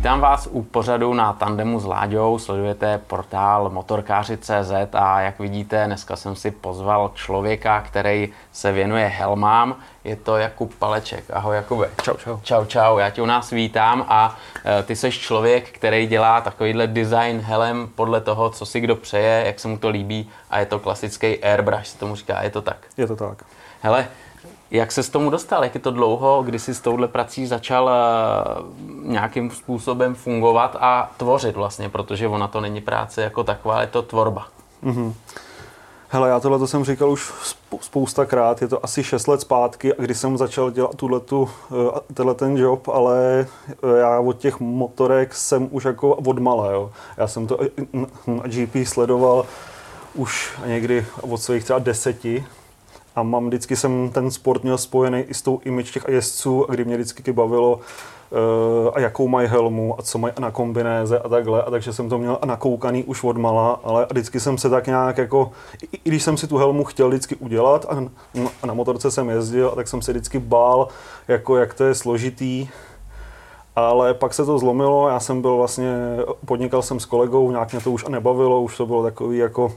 Vítám vás u pořadu na tandemu s Láďou, sledujete portál motorkáři.cz a jak vidíte, dneska jsem si pozval člověka, který se věnuje helmám. Je to Jakub Paleček. Ahoj Jakube. Čau, čau. Čau, čau, já tě u nás vítám a e, ty jsi člověk, který dělá takovýhle design helem podle toho, co si kdo přeje, jak se mu to líbí a je to klasický airbrush, se tomu říká, je to tak? Je to tak. Hele, jak se s tomu dostal? Jak je to dlouho, kdy jsi s touhle prací začal uh, nějakým způsobem fungovat a tvořit vlastně, protože ona to není práce jako taková, je to tvorba. Mm-hmm. Hele, já tohle to jsem říkal už spoustakrát, je to asi 6 let zpátky, kdy jsem začal dělat tuhletu, eh, tenhle ten job, ale eh, já od těch motorek jsem už jako od malé, jo. Já jsem to na GP sledoval už někdy od svých třeba deseti, a mám vždycky jsem ten sport měl spojený i s tou image těch jezdců, kdy mě vždycky bavilo, uh, a jakou mají helmu a co mají na kombinéze a takhle. A takže jsem to měl nakoukaný už od mala, ale vždycky jsem se tak nějak jako, i, i když jsem si tu helmu chtěl vždycky udělat a, a na motorce jsem jezdil, tak jsem se vždycky bál, jako jak to je složitý, ale pak se to zlomilo, já jsem byl vlastně, podnikal jsem s kolegou, nějak mě to už nebavilo, už to bylo takový jako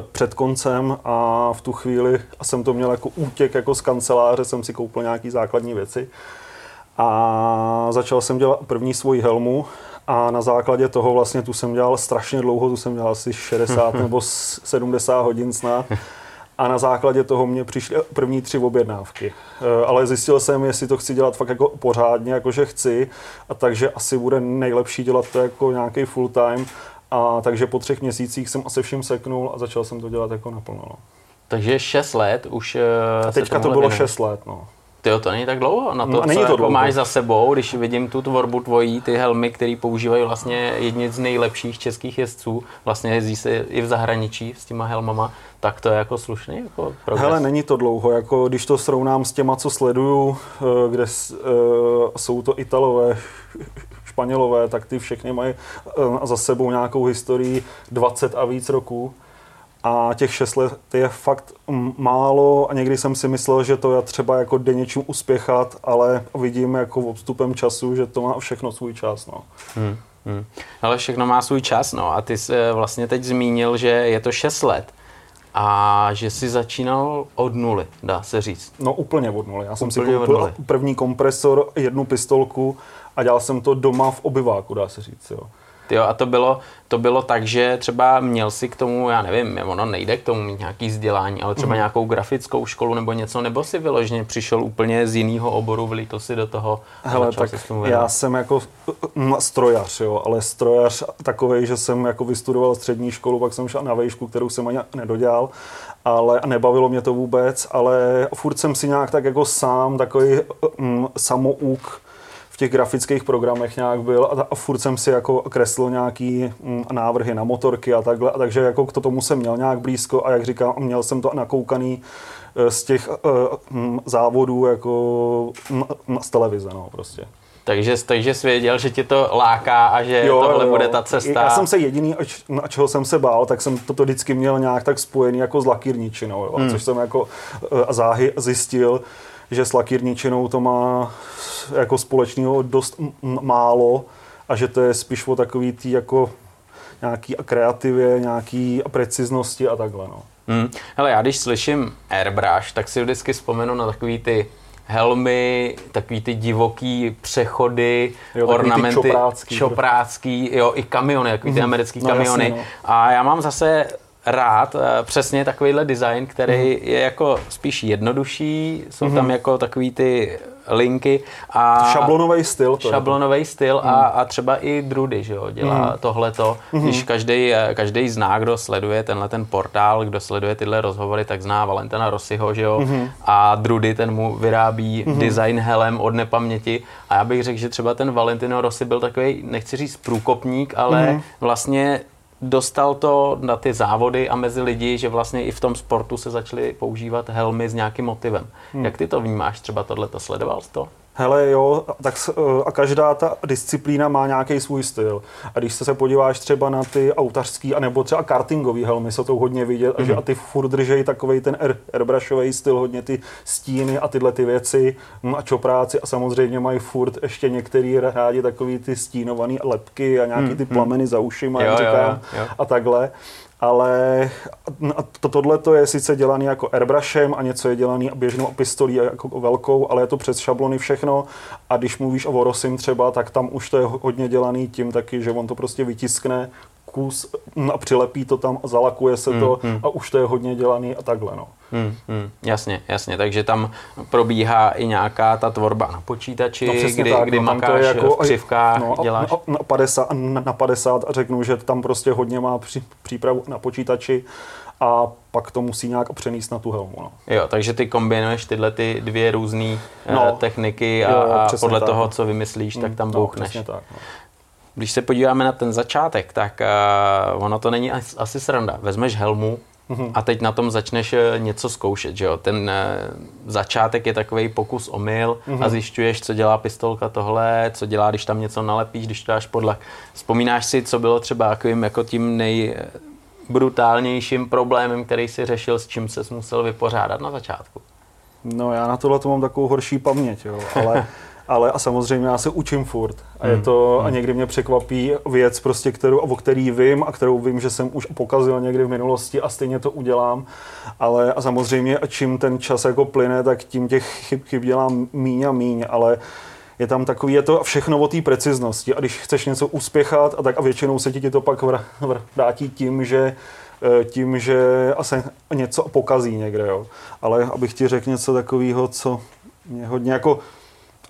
před koncem a v tu chvíli a jsem to měl jako útěk jako z kanceláře, jsem si koupil nějaký základní věci. A začal jsem dělat první svoji helmu a na základě toho vlastně tu jsem dělal strašně dlouho, tu jsem dělal asi 60 nebo 70 hodin snad. A na základě toho mě přišly první tři objednávky. E, ale zjistil jsem, jestli to chci dělat fakt jako pořádně, jakože chci, a takže asi bude nejlepší dělat to jako nějaký full time a takže po třech měsících jsem asi vším seknul a začal jsem to dělat jako naplno. No. Takže 6 let už A teďka to bylo 6 let, no. Tyjo, to není tak dlouho na to, no, není co to jako máš za sebou, když vidím tu tvorbu tvojí, ty helmy, které používají vlastně jedni z nejlepších českých jezdců, vlastně jezdí se i v zahraničí s těma helmama, tak to je jako slušný jako progres. Hele, není to dlouho, jako když to srovnám s těma, co sleduju, eh, kde uh, jsou to Italové, Španělové, tak ty všechny mají uh, za sebou nějakou historii 20 a víc roků. A těch 6 let je fakt málo a někdy jsem si myslel, že to je třeba jako jde něčím uspěchat, ale vidím jako odstupem času, že to má všechno svůj čas. No. Hmm, hmm. Ale všechno má svůj čas, no. A ty jsi eh, vlastně teď zmínil, že je to 6 let a že jsi začínal od nuly, dá se říct. No úplně od nuly. Já jsem úplně si koupil první kompresor, jednu pistolku a dělal jsem to doma v obyváku, dá se říct. Jo. Jo, a to bylo, to bylo tak, že třeba měl si k tomu, já nevím, ono nejde k tomu mít nějaký vzdělání, ale třeba mm. nějakou grafickou školu nebo něco, nebo si vyloženě přišel úplně z jiného oboru, vlítl si do toho Hele, tak já jsem jako strojař, jo, ale strojař takový, že jsem jako vystudoval střední školu, pak jsem šel na vejšku, kterou jsem ani nedodělal, ale nebavilo mě to vůbec, ale furt jsem si nějak tak jako sám takový mm, samouk v těch grafických programech nějak byl a, a furt jsem si jako kreslil nějaký mm, návrhy na motorky a takhle, a takže jako k tomu jsem měl nějak blízko a jak říkám, měl jsem to nakoukaný eh, z těch uh, závodů jako mm, z televize, no prostě. Takže, takže jsi věděl, že ti to láká a že jo, tohle jo. bude ta cesta. Já jsem se jediný, na čeho jsem se bál, tak jsem toto vždycky měl nějak tak spojený jako s lakírničinou, jo, hmm. což jsem jako záhy zjistil, že s lakírničinou to má jako společného dost málo a že to je spíš o takový tý jako nějaký kreativě, nějaký preciznosti a takhle. No. Hmm. Hele, já když slyším airbrush, tak si vždycky vzpomenu na takový ty helmy, takový ty divoký přechody, jo, ornamenty, ty čoprácký, čoprácký, jo, i kamiony, takový ty mm. americký no, kamiony. Jasně, no. A já mám zase rád eh, přesně takovýhle design, který mm. je jako spíš jednodušší, jsou mm. tam jako takový ty linky a... Šablonový styl. To šablonový styl mm. a, a třeba i Drudy, že jo, dělá mm. tohleto. Mm. Když každý, eh, každý zná, kdo sleduje tenhle ten portál, kdo sleduje tyhle rozhovory, tak zná Valentina Rossiho, že jo, mm. a Drudy, ten mu vyrábí mm. design helem od nepaměti a já bych řekl, že třeba ten Valentino Rossi byl takový, nechci říct průkopník, ale mm. vlastně dostal to na ty závody a mezi lidi, že vlastně i v tom sportu se začaly používat helmy s nějakým motivem. Hmm. Jak ty to vnímáš? Třeba tohle to sledoval jsi to? Hele jo, tak a každá ta disciplína má nějaký svůj styl. A když se podíváš třeba na ty autařský, anebo třeba kartingový helmy, se to hodně vidět, mm-hmm. a, že, a ty furt držej takový ten air, airbrushový styl, hodně ty stíny a tyhle ty věci no a čopráci a samozřejmě mají furt ještě některý rádi takový ty stínovaný lepky a nějaký ty mhm. plameny za ušima, jo, říkám, jo, jo. a takhle ale to, tohle to je sice dělaný jako airbrushem a něco je dělaný běžnou pistolí jako velkou, ale je to přes šablony všechno. A když mluvíš o Vorosim třeba, tak tam už to je hodně dělaný tím taky, že on to prostě vytiskne kus a přilepí to tam a zalakuje se to hmm, hmm. a už to je hodně dělaný a takhle. No. Hmm, hmm, jasně, jasně, takže tam probíhá i nějaká ta tvorba na počítači, no, kdy, tak, kdy no, makáš to je jako, v křivkách, no, děláš... Na, na, 50, na 50 a řeknu, že tam prostě hodně má při, přípravu na počítači a pak to musí nějak přenést na tu helmu. No. Jo, takže ty kombinuješ tyhle ty dvě různé no, uh, techniky a, jo, a podle tak, toho, no. co vymyslíš, tak tam no, bouchneš. Tak, no. Když se podíváme na ten začátek, tak uh, ono to není asi, asi sranda. Vezmeš helmu, a teď na tom začneš eh, něco zkoušet, že jo? Ten eh, začátek je takový pokus omyl a zjišťuješ, co dělá pistolka tohle, co dělá, když tam něco nalepíš, když to dáš podle. Vzpomínáš si, co bylo třeba takovým jako tím nejbrutálnějším problémem, který si řešil, s čím se musel vypořádat na začátku? No já na tohle to mám takovou horší paměť, jo, ale ale a samozřejmě já se učím furt. A, je hmm. to, a hmm. někdy mě překvapí věc, prostě, kterou, o který vím a kterou vím, že jsem už pokazil někdy v minulosti a stejně to udělám. Ale a samozřejmě, a čím ten čas jako plyne, tak tím těch chyb, chyb dělám míň a míň, ale je tam takový, je to všechno o té preciznosti. A když chceš něco uspěchat, a tak a většinou se ti to pak vrátí tím, že eh, tím, že se něco pokazí někde, jo. Ale abych ti řekl něco takového, co mě hodně jako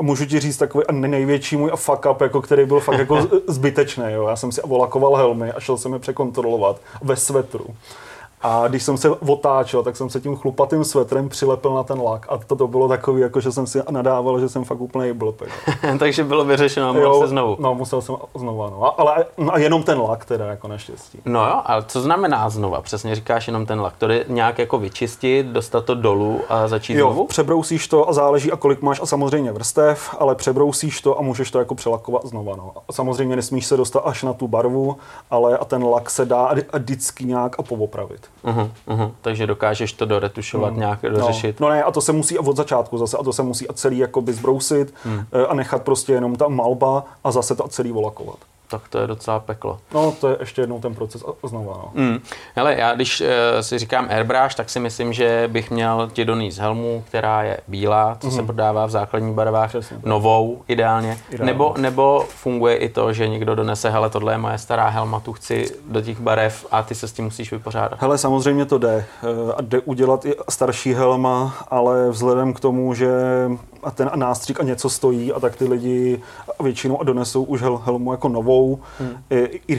a můžu ti říct takový největší můj fuck up, jako který byl fakt jako zbytečný. Jo. Já jsem si volakoval helmy a šel jsem je překontrolovat ve svetru. A když jsem se otáčel, tak jsem se tím chlupatým svetrem přilepil na ten lak. A to, to bylo takový, jako že jsem si nadával, že jsem fakt úplně blb. Takže bylo vyřešeno a se znovu. No, musel jsem znovu, no. Ale no, a jenom ten lak teda, jako naštěstí. No jo, ale co znamená znova? Přesně říkáš jenom ten lak. To jde nějak jako vyčistit, dostat to dolů a začít jo, znovu? přebrousíš to a záleží, a kolik máš a samozřejmě vrstev, ale přebrousíš to a můžeš to jako přelakovat znova. No. A samozřejmě nesmíš se dostat až na tu barvu, ale a ten lak se dá vždycky nějak a povopravit. Uh-huh, uh-huh. Takže dokážeš to doretušovat, uh nějak no. dořešit. No, no ne, a to se musí od začátku zase, a to se musí a celý jakoby zbrousit uh a nechat prostě jenom ta malba a zase to celý volakovat tak to je docela peklo. No, to je ještě jednou ten proces znova. No. Mm. Hele, já když uh, si říkám airbrush, tak si myslím, že bych měl ti donést helmu, která je bílá, co mm. se mhm. prodává v základních barvách, Přesně. novou ideálně. ideálně. Nebo, nebo funguje i to, že někdo donese, hele, tohle je moje stará helma, tu chci do těch barev a ty se s tím musíš vypořádat. Hele, samozřejmě to jde. Eh, a jde udělat i starší helma, ale vzhledem k tomu, že a ten nástřik a něco stojí a tak ty lidi většinou donesou už hel, helmu jako novou, hmm.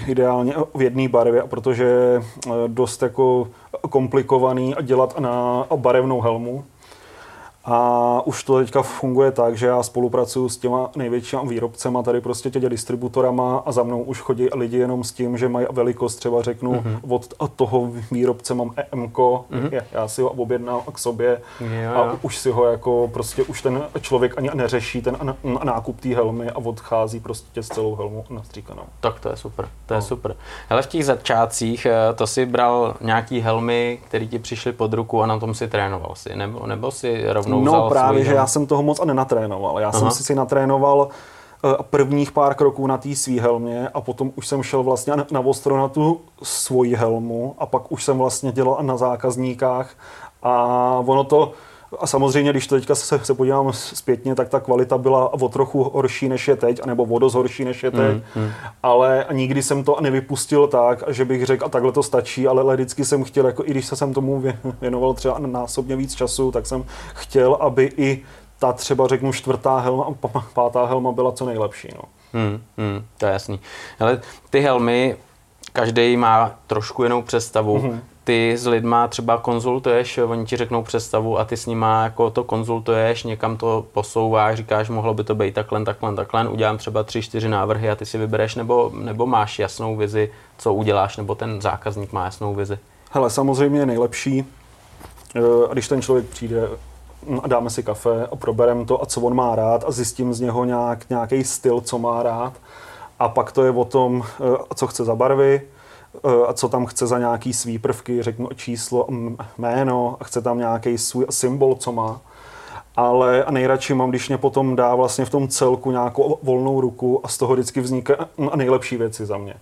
ideálně v jedné barvě, a protože je dost jako komplikovaný a dělat na barevnou helmu, a už to teďka funguje tak, že já spolupracuju s těma největšíma výrobcema, tady prostě těmi distributorama a za mnou už chodí lidi jenom s tím, že mají velikost, třeba řeknu, mm-hmm. od toho výrobce mám EMK, mm-hmm. já si ho objednám k sobě jo, a už si ho jako prostě už ten člověk ani neřeší ten nákup té helmy a odchází prostě s celou helmu nastříkanou. Tak to je super, to je no. super. Hele, v těch začátcích eh, to si bral nějaký helmy, které ti přišly pod ruku a na tom si trénoval si, nebo, nebo si rovnou rovnou No právě, že já jsem toho moc a nenatrénoval. Já Aha. jsem si si natrénoval eh, prvních pár kroků na té svý helmě a potom už jsem šel vlastně na ostro na tu svoji helmu a pak už jsem vlastně dělal na zákazníkách a ono to, a samozřejmě, když to teďka se, se podívám zpětně, tak ta kvalita byla o trochu horší, než je teď, nebo o dost horší, než je teď. Mm, mm. Ale nikdy jsem to nevypustil tak, že bych řekl, a takhle to stačí, ale vždycky jsem chtěl, jako i když se jsem tomu věnoval třeba násobně víc času, tak jsem chtěl, aby i ta třeba řeknu čtvrtá helma a pátá helma byla co nejlepší. No. Mm, mm, to je jasný. Ale ty helmy, každý má trošku jinou představu. Mm-hmm ty s lidma třeba konzultuješ, oni ti řeknou představu a ty s nima jako to konzultuješ, někam to posouváš, říkáš, mohlo by to být takhle, takhle, takhle, udělám třeba tři, čtyři návrhy a ty si vybereš, nebo, nebo máš jasnou vizi, co uděláš, nebo ten zákazník má jasnou vizi? Hele, samozřejmě je nejlepší, eh, když ten člověk přijde a dáme si kafe a proberem to a co on má rád a zjistím z něho nějak, nějaký styl, co má rád. A pak to je o tom, eh, co chce za barvy, a co tam chce za nějaký svý prvky, řeknu číslo, jméno, a chce tam nějaký svůj symbol, co má ale a nejradši mám, když mě potom dá vlastně v tom celku nějakou volnou ruku a z toho vždycky vznikají nejlepší věci za mě.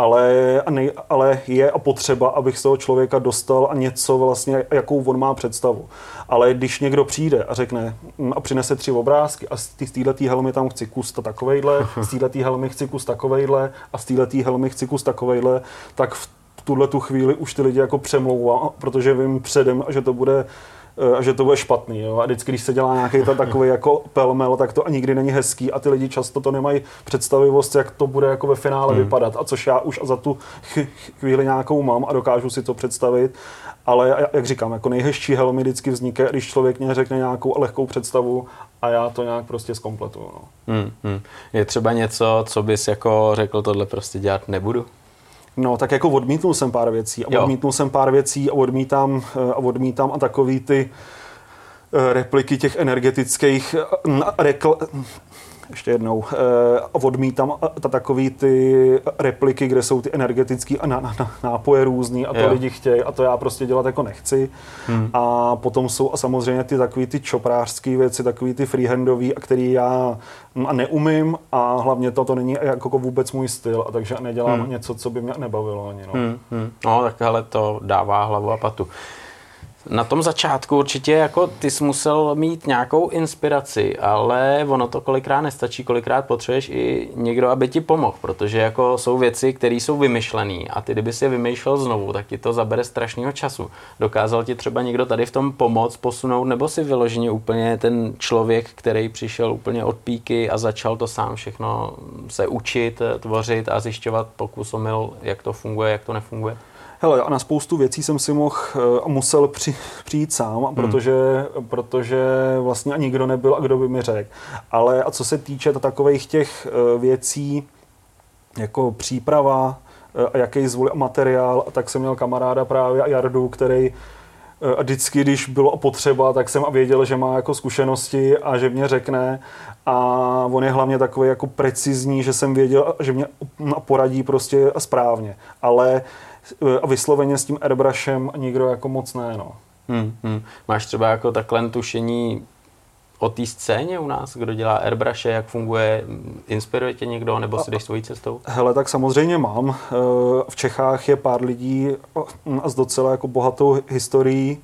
Ale, nej, ale je a potřeba, abych z toho člověka dostal a něco vlastně, jakou on má představu. Ale když někdo přijde a řekne mm, a přinese tři obrázky a z této helmy tam chci kus takovejhle, z této helmy chci kus takovejhle a z této helmy chci kus takovejhle, tak v tuhle tu chvíli už ty lidi jako přemlouvám, protože vím předem, že to bude a že to bude špatný. Jo? A vždycky, když se dělá nějaký to takový jako pelmel, tak to nikdy není hezký a ty lidi často to nemají představivost, jak to bude jako ve finále hmm. vypadat. A což já už za tu chvíli nějakou mám a dokážu si to představit. Ale jak říkám, jako nejhezčí helmy vždycky vznikne, když člověk mě řekne nějakou lehkou představu a já to nějak prostě zkompletuju. No. Hmm, hmm. Je třeba něco, co bys jako řekl, tohle prostě dělat nebudu? No, tak jako odmítnul jsem pár věcí. A odmítnul jsem pár věcí a odmítám, eh, a odmítám a takový ty eh, repliky těch energetických eh, rekl, ještě jednou, eh, odmítám ta takový ty repliky, kde jsou ty energetické nápoje různý a to jo. lidi chtějí a to já prostě dělat jako nechci. Hmm. A potom jsou a samozřejmě ty takový ty čoprářské věci, takový ty freehandový, a který já a neumím a hlavně to, to není jako vůbec můj styl a takže nedělám hmm. něco, co by mě nebavilo ani. No, hmm. Hmm. no tak hele, to dává hlavu a patu. Na tom začátku určitě jako ty jsi musel mít nějakou inspiraci, ale ono to kolikrát nestačí, kolikrát potřebuješ i někdo, aby ti pomohl, protože jako jsou věci, které jsou vymyšlené a ty kdyby si je vymýšlel znovu, tak ti to zabere strašného času. Dokázal ti třeba někdo tady v tom pomoct, posunout, nebo si vyloženě úplně ten člověk, který přišel úplně od píky a začal to sám všechno se učit, tvořit a zjišťovat pokus omyl, jak to funguje, jak to nefunguje? Hele, a na spoustu věcí jsem si mohl a eh, musel při, přijít sám, hmm. protože, protože vlastně nikdo nebyl a kdo by mi řekl. Ale a co se týče takových těch eh, věcí, jako příprava, eh, a jaký zvolit materiál, tak jsem měl kamaráda právě Jardu, který a vždycky, když bylo potřeba, tak jsem věděl, že má jako zkušenosti a že mě řekne. A on je hlavně takový jako precizní, že jsem věděl, že mě poradí prostě správně. Ale a vysloveně s tím airbrushem nikdo jako moc ne, no. Hmm, hmm. Máš třeba jako takhle tušení o té scéně u nás, kdo dělá airbrushe, jak funguje, inspiruje tě někdo, nebo si jdeš svojí cestou? Hele, tak samozřejmě mám. Eh, v Čechách je pár lidí a s docela jako bohatou historií.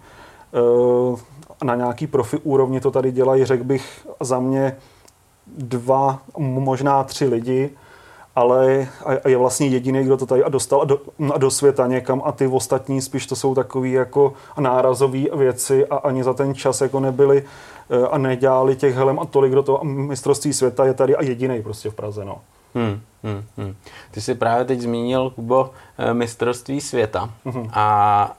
Eh, na nějaký profi úrovni to tady dělají, řekl bych, za mě dva, možná tři lidi ale a je vlastně jediný, kdo to tady a dostal do, a do světa někam a ty ostatní spíš to jsou takové jako nárazové věci a ani za ten čas jako nebyli eh, a nedělali těch helem a tolik do toho mistrovství světa je tady a jediný prostě v Praze, no. Hmm, hmm, hmm. Ty jsi právě teď zmínil, Kubo, eh, mistrovství světa hmm. a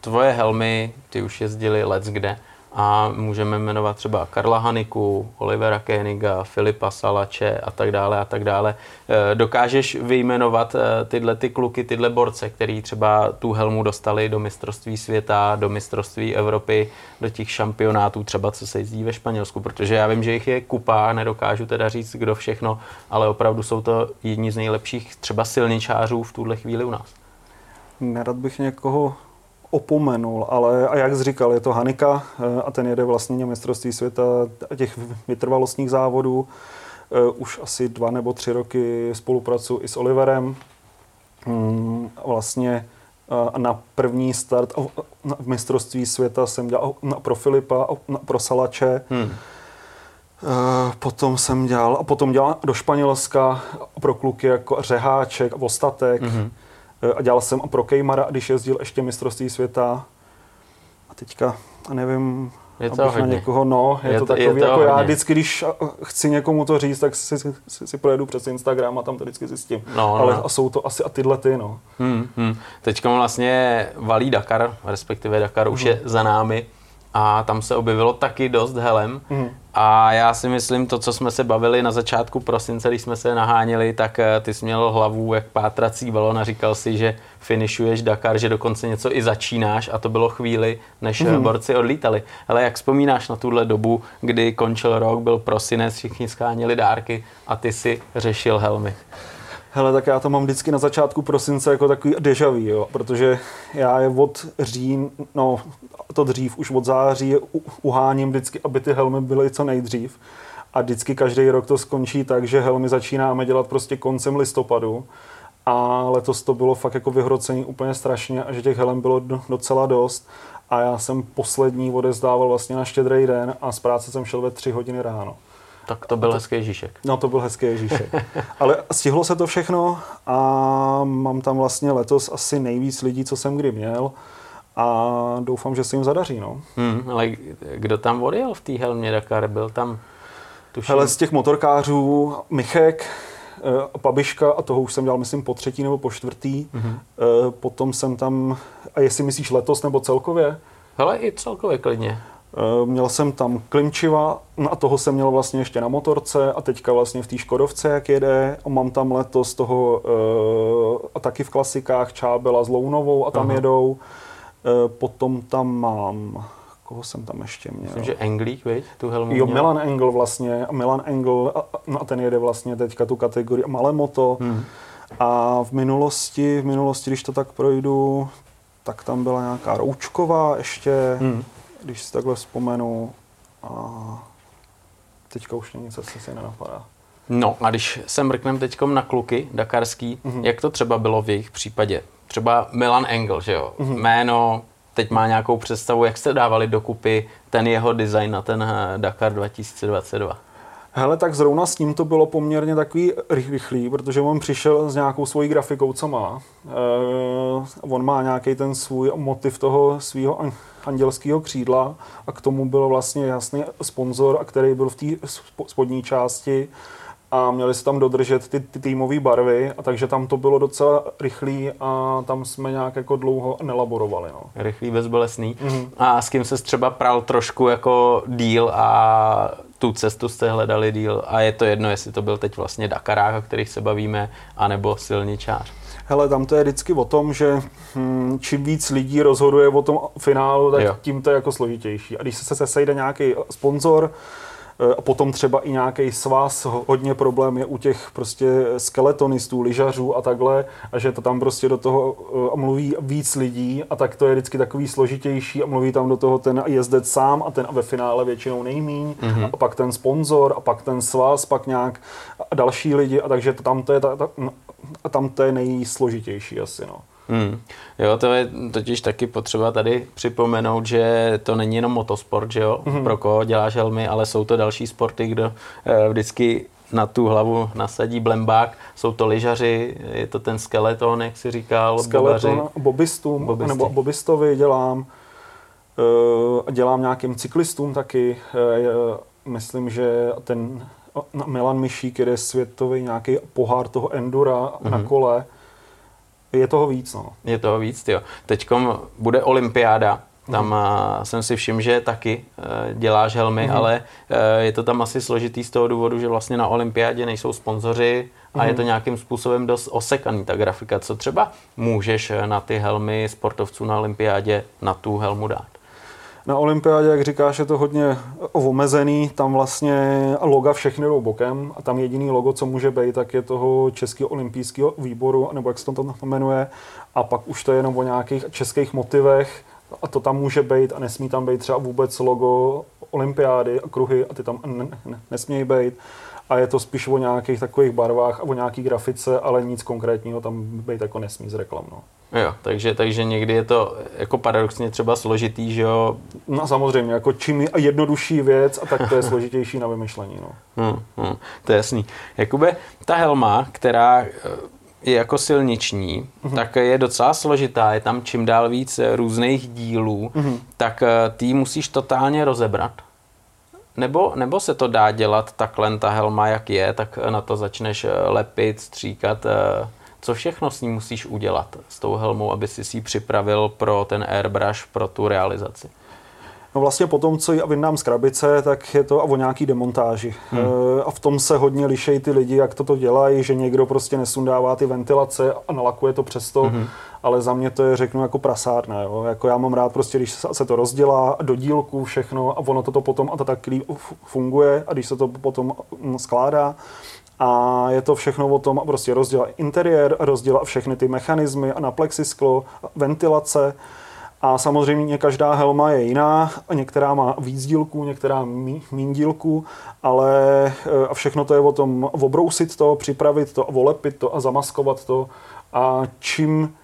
tvoje helmy, ty už jezdili let kde a můžeme jmenovat třeba Karla Haniku, Olivera Koeniga, Filipa Salače a tak dále a tak dále. Eh, dokážeš vyjmenovat eh, tyhle ty kluky, tyhle borce, který třeba tu helmu dostali do mistrovství světa, do mistrovství Evropy, do těch šampionátů, třeba co se jezdí ve Španělsku, protože já vím, že jich je kupa, nedokážu teda říct, kdo všechno, ale opravdu jsou to jedni z nejlepších třeba silničářů v tuhle chvíli u nás. Nerad bych někoho opomenul, ale a jak jsi říkal, je to Hanika eh, a ten jede vlastně mistrovství světa těch vytrvalostních závodů. Eh, už asi dva nebo tři roky spolupracuji i s Oliverem. Hmm, vlastně eh, na první start v mistrovství světa jsem dělal pro Filipa, pro Salače. Hmm. Potom jsem dělal, a potom dělal do Španělska pro kluky jako Řeháček, Ostatek. Mm-hmm. Eh, a dělal jsem pro Kejmara, když jezdil ještě mistrovství světa. A teďka, nevím, je to hodně. na někoho, no, je, je to, to takový, je to jako hodně. já vždycky, když chci někomu to říct, tak si, si, si, projedu přes Instagram a tam to vždycky zjistím. No, no. Ale a jsou to asi a tyhle ty, no. Hmm, hmm. Teďka vlastně valí Dakar, respektive Dakar hmm. už je za námi a tam se objevilo taky dost helem. Hmm. A já si myslím, to, co jsme se bavili na začátku prosince, když jsme se naháněli, tak eh, ty jsi měl hlavu jak pátrací balon a říkal si, že finišuješ Dakar, že dokonce něco i začínáš a to bylo chvíli, než mm. borci odlítali. Ale jak vzpomínáš na tuhle dobu, kdy končil rok, byl prosinec, všichni scháněli dárky a ty si řešil helmy? Hele, tak já to mám vždycky na začátku prosince jako takový deja vu, jo, protože já je od říjn, no to dřív, už od září uháním vždycky, aby ty helmy byly co nejdřív. A vždycky každý rok to skončí tak, že helmy začínáme dělat prostě koncem listopadu. A letos to bylo fakt jako vyhrocení úplně strašně a že těch helm bylo docela dost. A já jsem poslední odezdával vlastně na štědrý den a z práce jsem šel ve tři hodiny ráno. Tak to byl to, hezký Ježíšek. No to byl hezký Ježíšek. Ale stihlo se to všechno a mám tam vlastně letos asi nejvíc lidí, co jsem kdy měl a doufám, že se jim zadaří. No. Hmm, ale kdo tam odjel v té helmě Dakar? Byl tam tuším... Hele, z těch motorkářů Michek, eh, Pabiška a toho už jsem dělal, myslím, po třetí nebo po čtvrtý. Mm-hmm. Potom jsem tam, a jestli myslíš letos nebo celkově? Hele, i celkově klidně. Eh, měl jsem tam Klimčiva no a toho jsem měl vlastně ještě na motorce a teďka vlastně v té Škodovce, jak jede. A mám tam letos toho a taky v klasikách Čábela s Lounovou a tam Aha. jedou. Eh, potom tam mám, koho jsem tam ještě měl? Myslím, že Englík, viď? Tu helmu Jo, měl. Milan Engel vlastně, a Milan Engel, a, no a ten jede vlastně teďka tu kategorii malé moto. Hmm. A v minulosti, v minulosti, když to tak projdu, tak tam byla nějaká Roučková ještě, hmm. Když si takhle vzpomenu. A teďka už není nic, asi si nenapadá. No a když se mrkneme teď na kluky dakarský, mm-hmm. jak to třeba bylo v jejich případě? Třeba Milan Engel, že jo? Mm-hmm. Jméno, teď má nějakou představu, jak jste dávali dokupy ten jeho design na ten eh, Dakar 2022? Hele, tak zrovna s ním to bylo poměrně takový rychlý, protože on přišel s nějakou svojí grafikou, co má. E, on má nějaký ten svůj motiv toho svého andělského křídla a k tomu byl vlastně jasný sponzor, který byl v té spodní části a měli se tam dodržet ty, ty týmové barvy, a takže tam to bylo docela rychlý a tam jsme nějak jako dlouho nelaborovali. No. Rychlý, bezbolesný. Mm-hmm. A s kým se třeba pral trošku jako díl a tu cestu jste hledali díl a je to jedno, jestli to byl teď vlastně Dakarák, o kterých se bavíme, anebo silničář. Hele, tam to je vždycky o tom, že hm, čím víc lidí rozhoduje o tom finálu, tak jo. tím to je jako složitější. A když se, se sejde nějaký sponzor, Eh, a potom třeba i nějaký svaz, hodně problém je u těch prostě skeletonistů, lyžařů a takhle, a že to tam prostě do toho eh, mluví víc lidí a tak to je vždycky takový složitější a mluví tam do toho ten jezdec sám a ten ve finále většinou nejmíň mm-hmm. a pak ten sponzor a pak ten svaz, pak nějak a další lidi a takže tam to je ta, ta, no, a tam to je nejsložitější asi, no. Hmm. Jo, to je totiž taky potřeba tady připomenout, že to není jenom motosport, že jo, hmm. pro koho děláš helmy, ale jsou to další sporty, kdo eh, vždycky na tu hlavu nasadí blembák. Jsou to lyžaři, je to ten skeleton, jak si říkal, Skeleton, bobistům, nebo bobistovi dělám. Uh, dělám nějakým cyklistům taky. Uh, myslím, že ten Milan Myšík jede světový nějaký pohár toho endura mm-hmm. na kole je toho víc, no. Je toho víc, jo. Teďkom bude olympiáda, tam mm. jsem si všiml, že taky uh, děláš helmy, mm. ale uh, je to tam asi složitý z toho důvodu, že vlastně na olympiádě nejsou sponzoři a mm. je to nějakým způsobem dost osekaný ta grafika. Co třeba můžeš na ty helmy sportovců na olympiádě na tu helmu dát? Na olympiádě, jak říkáš, je to hodně omezený, tam vlastně loga všechny jdou bokem a tam jediný logo, co může být, tak je toho Českého olympijského výboru, nebo jak se to tam jmenuje, a pak už to je jenom o nějakých českých motivech. A to tam může být a nesmí tam být třeba vůbec logo olympiády a kruhy a ty tam ne, ne, nesmějí být a je to spíš o nějakých takových barvách a o nějaký grafice, ale nic konkrétního tam být jako nesmí z reklam. No. Jo, takže, takže někdy je to jako paradoxně třeba složitý, že jo? No samozřejmě, jako čím je jednodušší věc, a tak to je složitější na vymyšlení, no. Hmm, hmm, to je jasný. Jakube, ta helma, která eh, je jako silniční, mm-hmm. tak je docela složitá, je tam čím dál víc různých dílů, mm-hmm. tak eh, ty musíš totálně rozebrat. Nebo, nebo se to dá dělat takhle, ta helma jak je, tak na to začneš eh, lepit, stříkat, co všechno s ní musíš udělat s tou helmou, aby si ji připravil pro ten airbrush, pro tu realizaci? No vlastně po tom, co ji vyndám z krabice, tak je to o nějaký demontáži. Hmm. A v tom se hodně lišejí ty lidi, jak toto dělají, že někdo prostě nesundává ty ventilace a nalakuje to přesto, hmm. Ale za mě to je, řeknu, jako prasárna. Jo? Jako já mám rád prostě, když se to rozdělá do dílku všechno a ono toto potom a to tak funguje a když se to potom skládá, a je to všechno o tom prostě rozdělat interiér, rozdělat všechny ty mechanismy na plexisklo, ventilace, a samozřejmě každá helma je jiná, některá má víc dílků, některá méně dílků, ale e, a všechno to je o tom obrousit to, připravit to, volepit to a zamaskovat to. A čím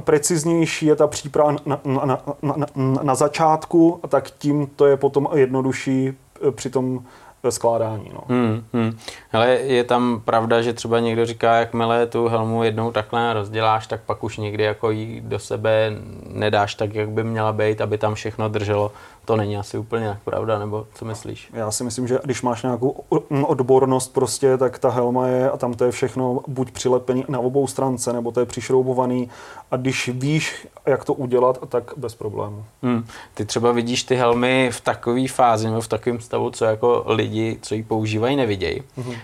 preciznější je ta příprava na, na, na, na, na začátku, tak tím to je potom jednodušší při tom skládání. No. Hmm, hmm. Ale je tam pravda, že třeba někdo říká, jakmile tu helmu jednou takhle rozděláš, tak pak už někdy jako jí do sebe nedáš tak, jak by měla být, aby tam všechno drželo to není asi úplně tak pravda, nebo co myslíš? Já si myslím, že když máš nějakou odbornost prostě, tak ta helma je a tam to je všechno buď přilepený na obou stránce, nebo to je přišroubovaný a když víš, jak to udělat, tak bez problému. Hmm. Ty třeba vidíš ty helmy v takové fázi nebo v takovém stavu, co jako lidi, co ji používají, nevidějí. Hmm.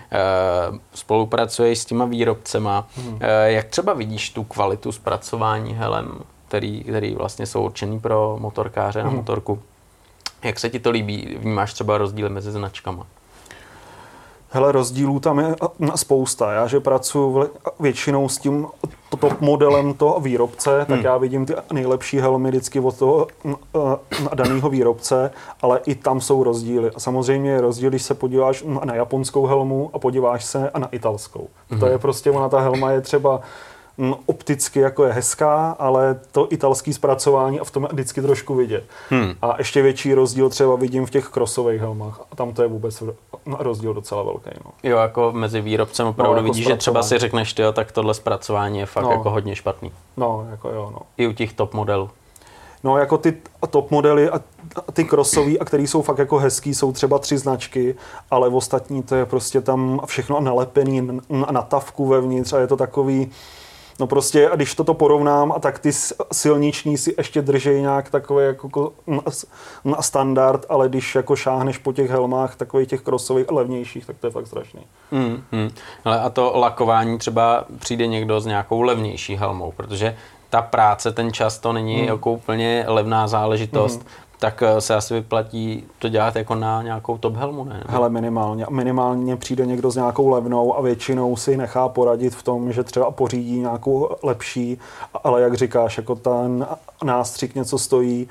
spolupracuješ s těma výrobcema. Hmm. jak třeba vidíš tu kvalitu zpracování helem, který, který vlastně jsou určený pro motorkáře na hmm. motorku? Jak se ti to líbí? Vnímáš třeba rozdíly mezi značkama? Hele, rozdílů tam je spousta. Já, že pracuji většinou s tím top modelem toho výrobce, tak hmm. já vidím ty nejlepší helmy vždycky od toho daného výrobce, ale i tam jsou rozdíly. A samozřejmě je rozdíl, když se podíváš na japonskou helmu a podíváš se na italskou. Hmm. To je prostě, ona ta helma je třeba opticky jako je hezká, ale to italské zpracování a v tom je vždycky trošku vidět. Hmm. A ještě větší rozdíl třeba vidím v těch krosových helmách a tam to je vůbec rozdíl docela velký. No. Jo, jako mezi výrobcem opravdu no, jako vidíš, že třeba si řekneš, ty, jo, tak tohle zpracování je fakt no. jako hodně špatný. No, jako jo, no. I u těch top modelů. No, jako ty top modely a ty krosový, a který jsou fakt jako hezký, jsou třeba tři značky, ale ostatní to je prostě tam všechno nalepený na, na tavku vevnitř a je to takový, No prostě, a když toto porovnám, a tak ty silniční si ještě drží nějak takový jako na standard, ale když jako šáhneš po těch helmách takových těch krosových a levnějších, tak to je fakt strašný. Mm, mm. Ale a to lakování třeba přijde někdo s nějakou levnější helmou, protože ta práce, ten čas, to není mm. jako úplně levná záležitost. Mm tak eh, se asi vyplatí to dělat jako na nějakou top helmu, ne? Hele, minimálně. Minimálně přijde někdo s nějakou levnou a většinou si nechá poradit v tom, že třeba pořídí nějakou lepší, ale jak říkáš, jako ten nástřik něco stojí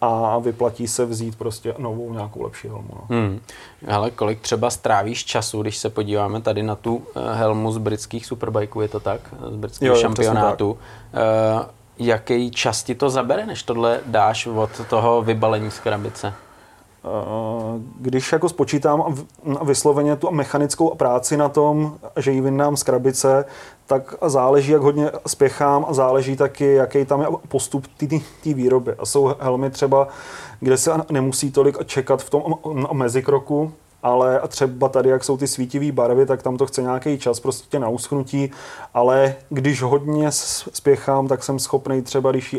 a vyplatí se vzít prostě novou nějakou lepší helmu. No. Hmm. Ale kolik třeba strávíš času, když se podíváme tady na tu eh, helmu z britských superbajků, je to tak? Z britského jo, šampionátu. Tak jaký čas ti to zabere, než tohle dáš od toho vybalení z krabice? Eh, když jako spočítám vysloveně tu mechanickou práci na tom, že ji vyndám z krabice, tak záleží, jak hodně spěchám a záleží taky, jaký tam je postup té výroby. A jsou helmy třeba, kde se nemusí tolik čekat v tom mezikroku, ale a třeba tady, jak jsou ty svítivé barvy, tak tam to chce nějaký čas prostě na uschnutí, ale když hodně spěchám, tak jsem schopný třeba, když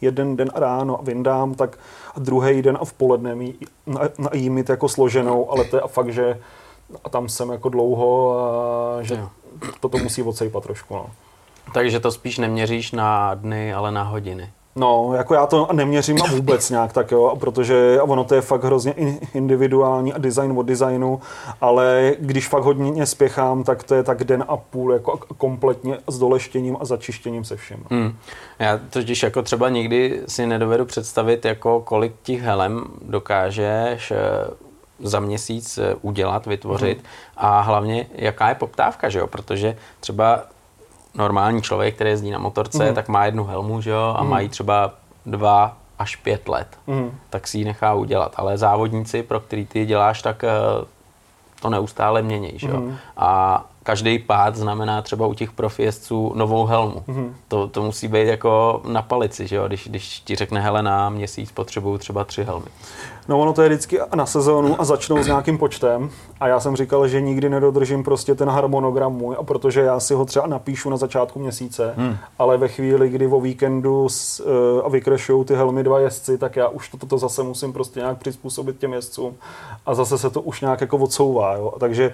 jeden den ráno vyndám, tak druhý den a v poledne jí mít jako složenou, ale to je fakt, že a tam jsem jako dlouho, a že toto musí odsejpat trošku. No. Takže to spíš neměříš na dny, ale na hodiny. No, jako já to neměřím vůbec nějak tak, jo, protože ono to je fakt hrozně individuální a design od designu, ale když fakt hodně spěchám, tak to je tak den a půl jako kompletně s doleštěním a začištěním se vším. Hmm. Já totiž jako třeba nikdy si nedovedu představit, jako kolik těch helem dokážeš eh, za měsíc eh, udělat, vytvořit mm. a hlavně jaká je poptávka, že jo, protože třeba normální člověk, který jezdí na motorce, mm. tak má jednu helmu, že jo, a mm. mají třeba dva až pět let, mm. tak si ji nechá udělat. Ale závodníci, pro který ty děláš, tak eh, to neustále mění, že jo. Mm. A každý pád znamená třeba u těch profijezdců novou helmu. Mm-hmm. To, to musí být jako na palici, že jo? Když, když ti řekne hele na měsíc potřebuju třeba tři helmy. No ono to je vždycky na sezónu a začnou s nějakým počtem a já jsem říkal, že nikdy nedodržím prostě ten harmonogram můj a protože já si ho třeba napíšu na začátku měsíce, hmm. ale ve chvíli, kdy o víkendu s, uh, a vykrešují ty helmy dva jezdci, tak já už toto to, to zase musím prostě nějak přizpůsobit těm jezdcům a zase se to už nějak jako odsouvá. Jo? Takže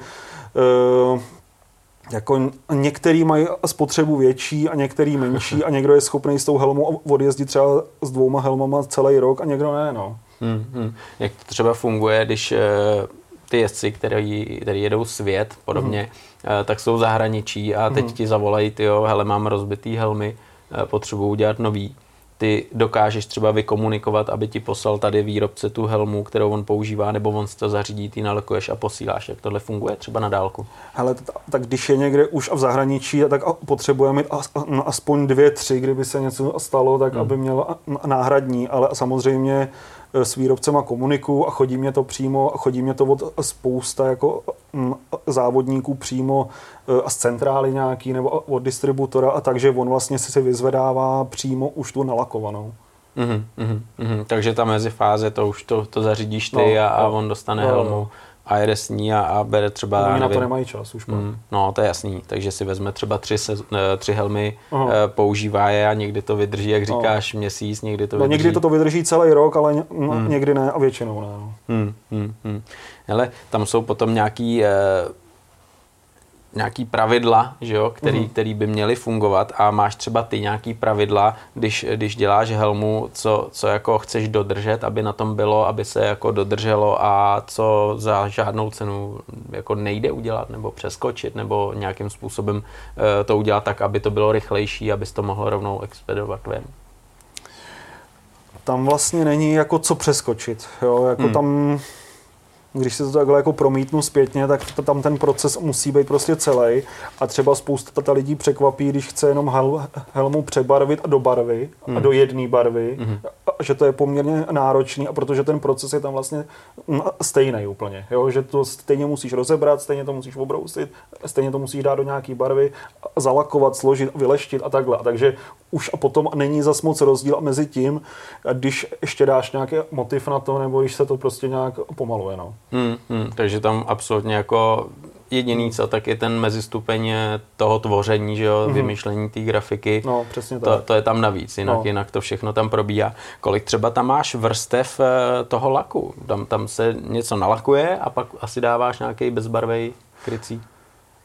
uh, jako některý mají spotřebu větší a některý menší a někdo je schopný s tou helmou odjezdit třeba s dvouma helmama celý rok a někdo ne. No. Hmm, hmm. Jak to třeba funguje, když uh, ty jezdci, který, který jedou svět podobně, hmm. uh, tak jsou zahraničí a teď hmm. ti zavolají, ty jo, hele, mám rozbitý helmy, uh, potřebuju udělat nový ty dokážeš třeba vykomunikovat, aby ti poslal tady výrobce tu helmu, kterou on používá, nebo on si to zařídí, ty nalokuješ a posíláš. Jak tohle funguje třeba na dálku? Hele, tak když je někde už v zahraničí, tak potřebujeme mít no, aspoň dvě, tři, kdyby se něco stalo, tak hmm. aby měl náhradní, ale samozřejmě s výrobcema komunikuju a chodí mě to přímo, a chodí mě to od spousta jako mm, závodníků přímo e, a z centrály nějaký nebo od distributora a takže on vlastně si vyzvedává přímo už tu nalakovanou. Mm-hmm, mm-hmm. Takže ta mezifáze, to už to, to zařídíš ty no, a, a on dostane no, helmu a jede s ní a, a bere třeba... Oni na to nemají čas už. Mm, no, to je jasný. Takže si vezme třeba tři, se, eh, tři helmy, Aha. Eh, používá je a někdy to vydrží, jak no. říkáš, no. měsíc, někdy to no, vydrží... někdy to, to vydrží celý rok, ale mm. někdy ne a většinou ne. No. Mm, mm, mm. Hele, tam jsou potom nějaký... Eh, nějaký pravidla, že jo, který, mm. který by měly fungovat a máš třeba ty nějaký pravidla, když, když děláš helmu, co, co jako chceš dodržet, aby na tom bylo, aby se jako dodrželo a co za žádnou cenu jako nejde udělat nebo přeskočit nebo nějakým způsobem uh, to udělat tak, aby to bylo rychlejší, abys to mohl rovnou expedovat ven. Tam vlastně není jako co přeskočit, jo, jako mm. tam když se to takhle jako promítnu zpětně, tak to, tam ten proces musí být prostě celý. A třeba spousta ta lidí překvapí, když chce jenom hel, helmu přebarvit a do barvy, mm. a do jedné barvy, mm. a, že to je poměrně náročný, a protože ten proces je tam vlastně stejný úplně. Jo? Že to stejně musíš rozebrat, stejně to musíš obrousit, stejně to musíš dát do nějaké barvy, zalakovat, složit, vyleštit a takhle. Takže už a potom není zas moc rozdíl mezi tím, když ještě dáš nějaký motiv na to, nebo když se to prostě nějak pomaluje. No. Hmm, hmm, takže tam absolutně jako jediný co, tak je ten mezistupeň toho tvoření, že jo, mm-hmm. vymýšlení té grafiky. No, přesně tak. To, to je tam navíc, jinak, no. jinak to všechno tam probíhá. Kolik třeba tam máš vrstev eh, toho laku? Tam, tam se něco nalakuje a pak asi dáváš nějaký bezbarvej krycí?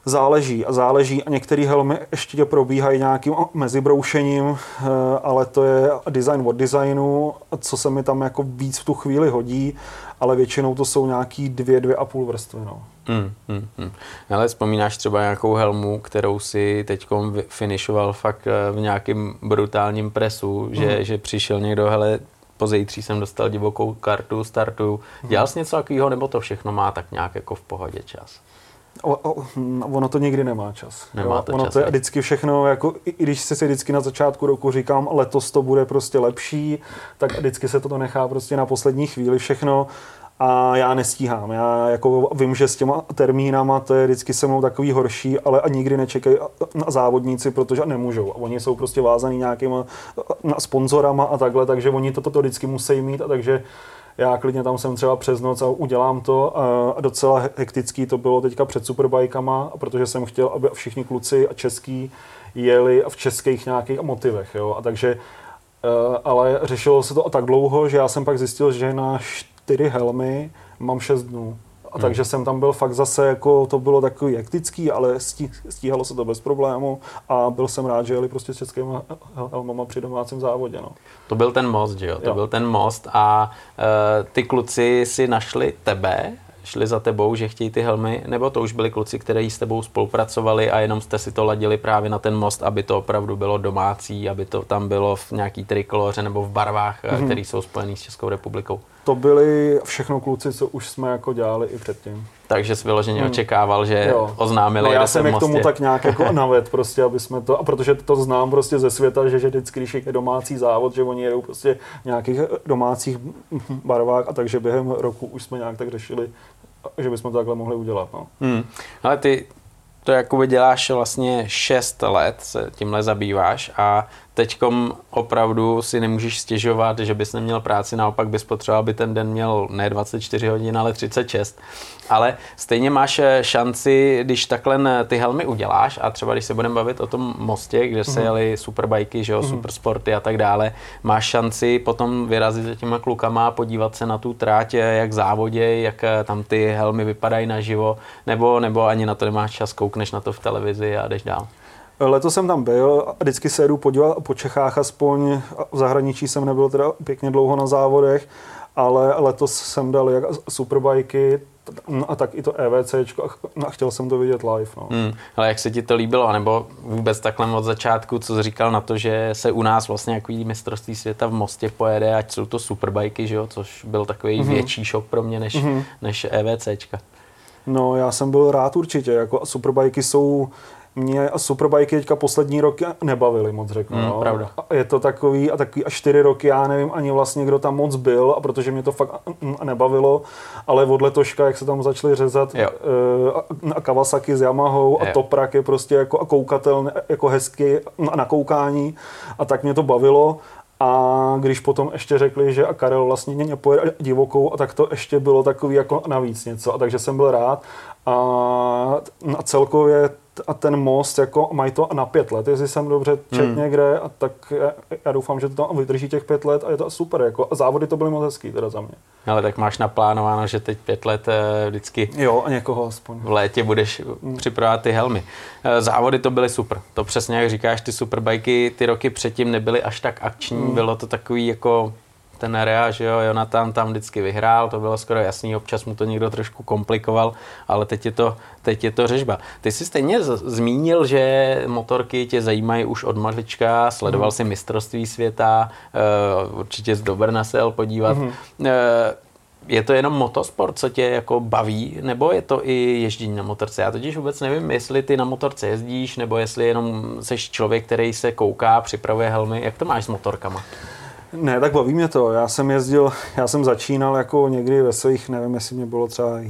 Záleží a záleží a některé helmy ještě probíhají nějakým mezibroušením, eh, ale to je design od designu, co se mi tam jako víc v tu chvíli hodí, ale většinou to jsou nějaký dvě, dvě a půl vrstvy. No. Hmm, hmm, hmm. Ale vzpomínáš třeba nějakou helmu, kterou si teď finišoval fakt eh, v nějakém brutálním presu, že, hmm. že přišel někdo, hele, po zítří jsem dostal divokou kartu, startu. Dělal jsi něco takového, nebo to všechno má tak nějak jako v pohodě čas? O, o, ono to nikdy nemá čas. Nemá to ono čas, to je vždycky všechno, jako, i když si si vždycky na začátku roku říkám, letos to bude prostě lepší, tak vždycky se to nechá prostě na poslední chvíli všechno a já nestíhám. Já jako vím, že s těma termínama to je vždycky se mnou takový horší, ale a nikdy nečekají na závodníci, protože nemůžou. A oni jsou prostě vázaný nějakýma sponzorama a takhle, takže oni toto to, to vždycky musí mít a takže já klidně tam jsem třeba přes noc a udělám to a docela hektický to bylo teďka před superbajkama, protože jsem chtěl, aby všichni kluci a český jeli v českých nějakých motivech, jo, a takže eh, ale řešilo se to tak dlouho, že já jsem pak zjistil, že na čtyři helmy mám šest dnů. A hmm. takže jsem tam byl fakt zase, jako to bylo takový hektický, ale stí, stíhalo se to bez problému a byl jsem rád, že jeli prostě s českými helmama při domácím závodě. No. To byl ten most, že jo? To jo. byl ten most a uh, ty kluci si našli tebe, šli za tebou, že chtějí ty helmy, nebo to už byli kluci, kteří s tebou spolupracovali a jenom jste si to ladili právě na ten most, aby to opravdu bylo domácí, aby to tam bylo v nějaký trikoloře nebo v barvách, mm-hmm. které jsou spojené s Českou republikou to byli všechno kluci, co už jsme jako dělali i předtím. Takže jsi vyloženě hmm. očekával, že jo. oznámili, no, já jsem je k tomu tak nějak jako naved, prostě, aby jsme to, a protože to znám prostě ze světa, že, že vždycky, když je domácí závod, že oni jedou prostě v nějakých domácích barvách a takže během roku už jsme nějak tak řešili, že bychom to takhle mohli udělat. No. Hmm. Ale ty to jakoby děláš vlastně 6 let, se tímhle zabýváš a teďkom opravdu si nemůžeš stěžovat, že bys neměl práci, naopak bys potřeboval, aby ten den měl ne 24 hodin, ale 36. Ale stejně máš eh, šanci, když takhle ty helmy uděláš a třeba když se budeme bavit o tom mostě, kde se mm. jeli superbajky, že jo, mm. supersporty a tak dále, máš šanci potom vyrazit za těma klukama, podívat se na tu trať, jak závodě, jak eh, tam ty helmy vypadají naživo, nebo, nebo ani na to nemáš čas, koukneš na to v televizi a jdeš dál. Letos jsem tam byl a vždycky se jdu podívat po Čechách aspoň. V zahraničí jsem nebyl teda pěkně dlouho na závodech, ale letos jsem dal jak superbajky, a tak i to EVC a chtěl jsem to vidět live. No. Hmm, ale jak se ti to líbilo, nebo vůbec takhle od začátku, co jsi říkal na to, že se u nás vlastně jako mistrovství světa v Mostě pojede, ať jsou to superbajky, že jo, což byl takový mm-hmm. větší šok pro mě než, mm-hmm. než EVCčka. No, já jsem byl rád určitě, jako superbajky jsou mě a superbajky teďka poslední roky nebavily moc, řeknu. Mm, no. pravda. A je to takový a takový a čtyři roky, já nevím ani vlastně, kdo tam moc byl, a protože mě to fakt nebavilo, ale od letoška, jak se tam začali řezat jo. uh, a Kawasaki s Yamahou a Toprak je prostě jako a koukatel, jako hezky na koukání a tak mě to bavilo a když potom ještě řekli, že a Karel vlastně mě pojede divokou, a tak to ještě bylo takový jako navíc něco. A takže jsem byl rád. A, a celkově a ten most, jako mají to na pět let, jestli jsem dobře čet hmm. někde, a tak já, já, doufám, že to tam vydrží těch pět let a je to super. Jako, a závody to byly moc hezký teda za mě. Ale tak máš naplánováno, že teď pět let eh, vždycky jo, a někoho aspoň. v létě budeš hmm. připravovat ty helmy. Eh, závody to byly super. To přesně jak říkáš, ty superbajky ty roky předtím nebyly až tak akční, hmm. bylo to takový jako ten Rea, že jo, Jonathan tam vždycky vyhrál, to bylo skoro jasný, občas mu to někdo trošku komplikoval, ale teď je to, teď je to řežba. Ty jsi stejně z- zmínil, že motorky tě zajímají už od malička, sledoval mm. si mistrovství světa, uh, určitě z Dobrna se jel podívat. Mm. Uh, je to jenom motosport, co tě jako baví, nebo je to i ježdění na motorce? Já totiž vůbec nevím, jestli ty na motorce jezdíš, nebo jestli jenom jsi člověk, který se kouká, připravuje helmy. Jak to máš s motorkama? Ne, tak baví mě to. Já jsem jezdil, já jsem začínal jako někdy ve svých, nevím, jestli mě bylo třeba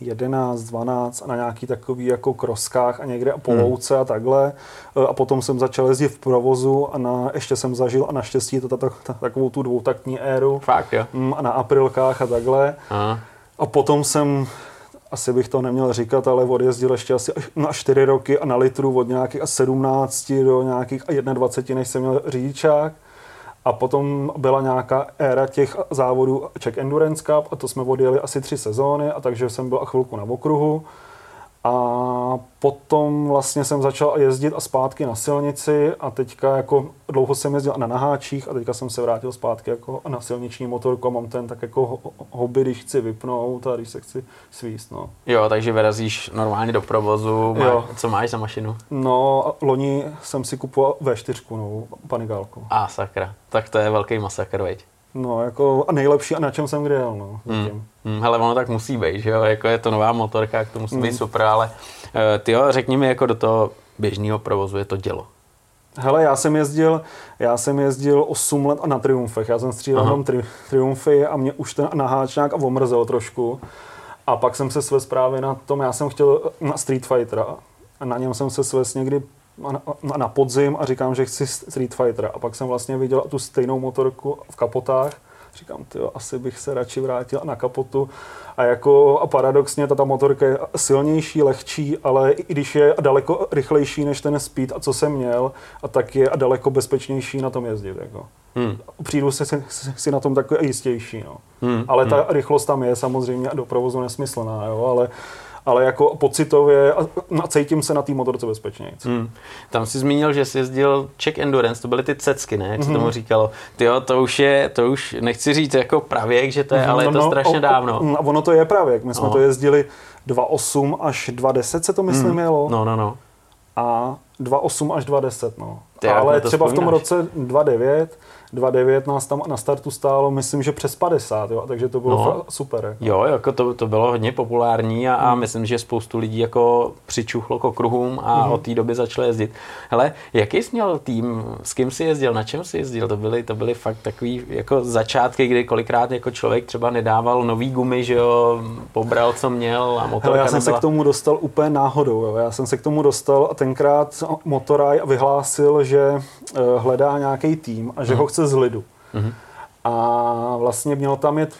11, 12 a na nějaký takový jako kroskách a někde po hmm. louce a takhle. E, a potom jsem začal jezdit v provozu a na, ještě jsem zažil a naštěstí to, to, takovou tu dvoutaktní éru. Fakt, jo? Mm, a na aprilkách a takhle. Aha. A potom jsem asi bych to neměl říkat, ale odjezdil ještě asi na 4 roky a na litru od nějakých 17 do nějakých 21, než jsem měl řidičák. A potom byla nějaká éra těch závodů Czech Endurance Cup a to jsme odjeli asi tři sezóny a takže jsem byl chvilku na okruhu. A potom vlastně jsem začal jezdit a zpátky na silnici a teďka jako dlouho jsem jezdil na naháčích a teďka jsem se vrátil zpátky jako na silniční motorku a mám ten tak jako hobby, když chci vypnout a když se chci svíst. No. Jo, takže vyrazíš normálně do provozu. Má, jo. Co máš za mašinu? No, loni jsem si kupoval V4, no, panigálku. A sakra, tak to je velký masakr, veď? No, jako a nejlepší a na čem jsem kdy jel, no. Hmm. Hmm, hele, ono tak musí být, že jo, jako je to nová motorka, jak to musí hmm. být super, ale uh, ty jo, řekni mi jako do toho běžného provozu je to dělo. Hele, já jsem jezdil, já jsem jezdil 8 let na Triumfech, já jsem střílel jenom tri, Triumfy a mě už ten naháčňák omrzel trošku. A pak jsem se svez právě na tom, já jsem chtěl na Street Fightera a na něm jsem se svez někdy na, na podzim a říkám, že chci Street Fighter. A pak jsem vlastně viděl tu stejnou motorku v kapotách. Říkám, tyjo, asi bych se radši vrátil na kapotu. A jako a paradoxně ta, ta motorka je silnější, lehčí, ale i když je daleko rychlejší než ten speed, a co jsem měl, a tak je a daleko bezpečnější na tom jezdit. Jako. Hmm. Přijdu si, si, si na tom takový jistější. No. Hmm. Ale ta hmm. rychlost tam je samozřejmě a do provozu nesmyslná, jo, ale ale jako pocitově a, a cítím se na té motorce bezpečně. Hmm. Tam si zmínil, že jsi jezdil Czech Endurance, to byly ty cecky, ne? Jak se tomu mhm. říkalo. Ty jo, to už je, to už nechci říct jako pravěk, že to je, mm ale je to no, strašně o, dávno. A ono to je pravěk, my jsme no. to jezdili 2.8 až 2.10 se to myslím mm. jelo. No, no, no. A 2,8 až 2,10, no. Ty, Ale třeba v tom vzpomínáš? roce 2,9, 2,9 nás tam na startu stálo, myslím, že přes 50, jo, takže to bylo No. super. Jako. Jo, jako to, to bylo hodně populární a, a myslím, že spoustu lidí jako přičuchlo k okruhům a od té doby začalo jezdit. Hele, jaký jsi měl tým, s kým jsi jezdil, na čem jsi jezdil? To byly, to byly fakt takový jako začátky, kdy kolikrát jako člověk třeba nedával nový gumy, že jo, pobral, co měl a motorka Hele, já jsem se nebyla. k tomu dostal úplně náhodou. Jo. Já jsem se k tomu dostal a tenkrát Motoraj vyhlásil, že eh, hledá nějaký tým a že ho chce z lidu. A vlastně měl tam jet,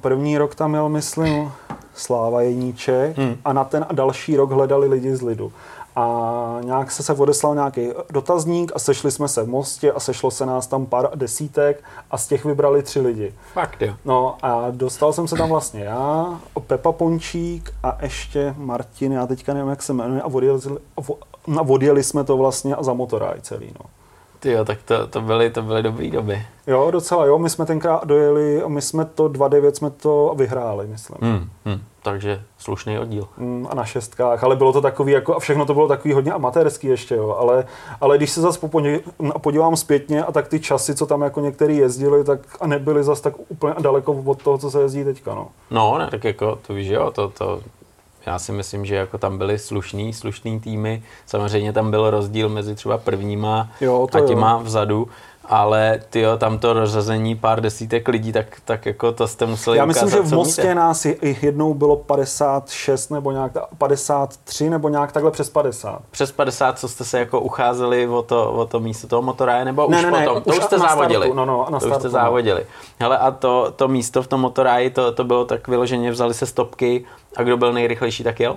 první rok tam měl, myslím, Sláva Jeníček a na ten další rok hledali lidi z lidu. A nějak se se odeslal nějaký dotazník a sešli jsme se v Mostě a sešlo se nás tam pár desítek a z těch vybrali tři lidi. Fakt jo. No a dostal jsem se tam vlastně já, Pepa Pončík a ještě Martin, já teďka nevím, jak se jmenuje, a odjeli, a a odjeli jsme to vlastně za motoraj celý, no. Ty jo, tak to, to byly, to byly dobré doby. Jo, docela jo, my jsme tenkrát dojeli, my jsme to 2-9 jsme to vyhráli, myslím. Hmm, hmm. Takže slušný oddíl. Mm, a na šestkách, ale bylo to takový jako, a všechno to bylo takový hodně amatérský ještě, jo, ale, ale když se zase popodí- podívám zpětně a tak ty časy, co tam jako některý jezdili, tak a nebyly zase tak úplně daleko od toho, co se jezdí teďka, no. No, ne, tak jako to víš, jo, to, to, já si myslím, že jako tam byly slušný, slušný týmy. Samozřejmě tam byl rozdíl mezi třeba prvníma Jo, a jo. těma vzadu, ale ty jo, tam to rozřazení pár desítek lidí, tak, tak jako to jste museli Já myslím, ukázat, že v Mostě umíte. nás je- jednou bylo 56 nebo nějak, ta- 53 nebo nějak takhle přes 50. Přes 50, co jste se jako ucházeli o to, o to místo toho motoráje, nebo Ne, už ne, ne, potom? to už už jste na startu, závodili. no, no, na to už startu, jste no. závodili. Hele, a to, to místo v tom motoráji, to, to bylo tak vyloženě, vzali se stopky a kdo byl nejrychlejší, tak jel?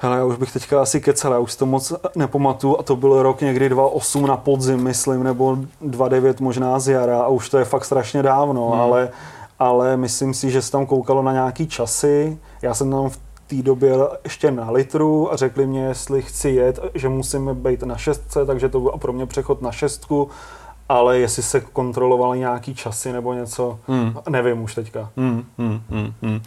Hele, já už bych teďka asi kecal, já už to moc nepamatuju a to byl rok někdy 2.8 na podzim, myslím, nebo 2.9 možná z jara a už to je fakt strašně dávno, hmm. ale, ale myslím si, že se tam koukalo na nějaký časy. Já jsem tam v té době ještě na litru a řekli mě, jestli chci jet, že musíme být na šestce, takže to byl pro mě přechod na šestku, ale jestli se kontrolovali nějaký časy nebo něco, hmm. nevím už teďka. Hmm, hmm, hmm, hmm.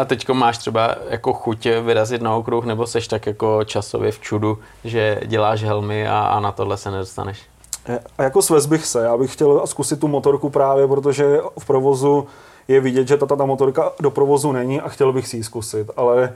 A, teďko máš třeba jako chuť vyrazit na okruh, nebo seš tak jako časově v čudu, že děláš helmy a, a na tohle se nedostaneš? A jako svez bych se, já bych chtěl zkusit tu motorku právě, protože v provozu je vidět, že ta, ta motorka do provozu není a chtěl bych si ji zkusit, ale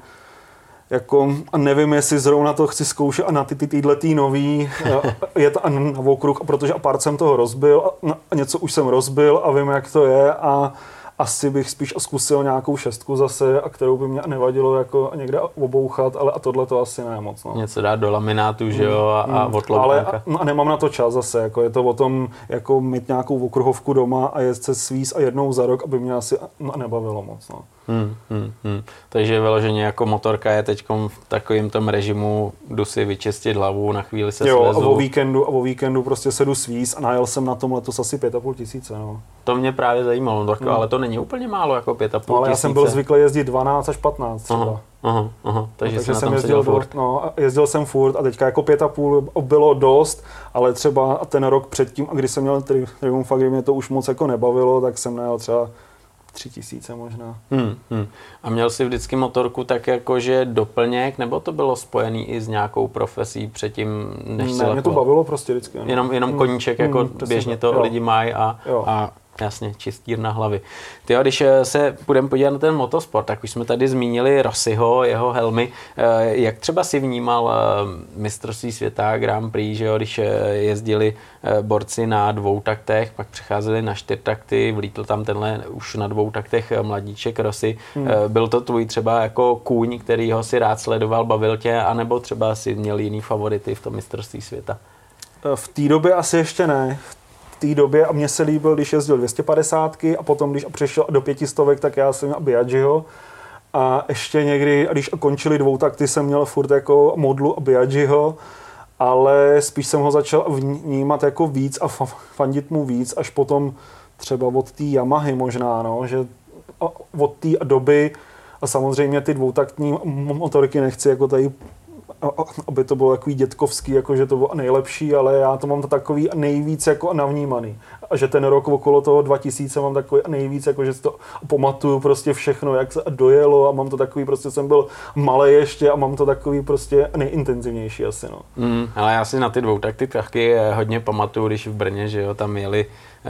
jako a nevím, jestli zrovna to chci zkoušet a na ty, ty týhle tý nový a jet a na okruh, protože a pár jsem toho rozbil a, a něco už jsem rozbil a vím, jak to je a asi bych spíš zkusil nějakou šestku zase, a kterou by mě nevadilo jako někde obouchat, ale a tohle to asi ne moc. No. Něco dát do laminátu, že jo, a, a Mm, ale a, a nemám na to čas zase, jako je to o tom, jako mít nějakou okruhovku doma a jet se svíz a jednou za rok, aby mě asi no, nebavilo moc. No. Hmm, hmm, hmm. Takže vyloženě jako motorka je teď v takovém tom režimu, jdu si vyčistit hlavu, na chvíli se Jo, a svezu. o víkendu, a o víkendu prostě sedu svíz a najel jsem na tom letos asi pět a půl tisíce. No. To mě právě zajímalo, tak, ale to není úplně málo, jako pět a půl no ale já jsem byl tisíce. zvyklý jezdit 12 až 15 třeba. Aha, aha, aha. Takže, No, na jsem jezdil, furt. no, a jezdil jsem furt a teďka jako pět a půl bylo dost, ale třeba ten rok předtím, a když jsem měl tri- Triumfa, kdy mě to už moc jako nebavilo, tak jsem najel třeba tři tisíce možná. Hmm, hmm. A měl jsi vždycky motorku tak jakože doplněk, nebo to bylo spojený i s nějakou profesí předtím, než ne, mě to bavilo prostě vždycky. no. Jenom, jenom koníček, jako mm, přesně běžně to jo. lidi mají a, Jo. a jasně, čistír na hlavy. Ty když eh, se budeme podívat na ten motosport, tak už jsme tady zmínili Rossiho, jeho helmy. Eh, Jak třeba si vnímal eh, mistrovství světa Grand Prix, že jo, když jezdili borci na dvou taktech, pak přecházeli na čtyřtakty, vlítl tam tenhle už na dvou taktech mladíček Rossi. Hmm. Byl to tvůj třeba jako kůň, který ho si rád sledoval, bavil tě, anebo třeba si měl jiný favority v tom mistrovství světa? V té době asi ještě ne. V té době a mně se líbil, když jezdil 250 a potom, když přešel do pětistovek, tak já jsem měl. A ještě někdy, když končili dvou takty, jsem měl furt jako modlu a ale spíš jsem ho začal vnímat jako víc a fa- fandit mu víc, až potom třeba od té Yamahy možná, no, že od té doby a samozřejmě ty dvoutaktní motorky nechci jako tady aby to bylo takový dětkovský, jako že to bylo nejlepší, ale já to mám to takový nejvíc jako navnímaný. a že ten rok okolo toho 2000 mám takový nejvíc, jako že si to pamatuju prostě všechno, jak se dojelo a mám to takový, prostě jsem byl malý ještě a mám to takový prostě nejintenzivnější asi, no. Mm, ale já si na ty dvou taky eh, hodně pamatuju, když v Brně, že jo, tam jeli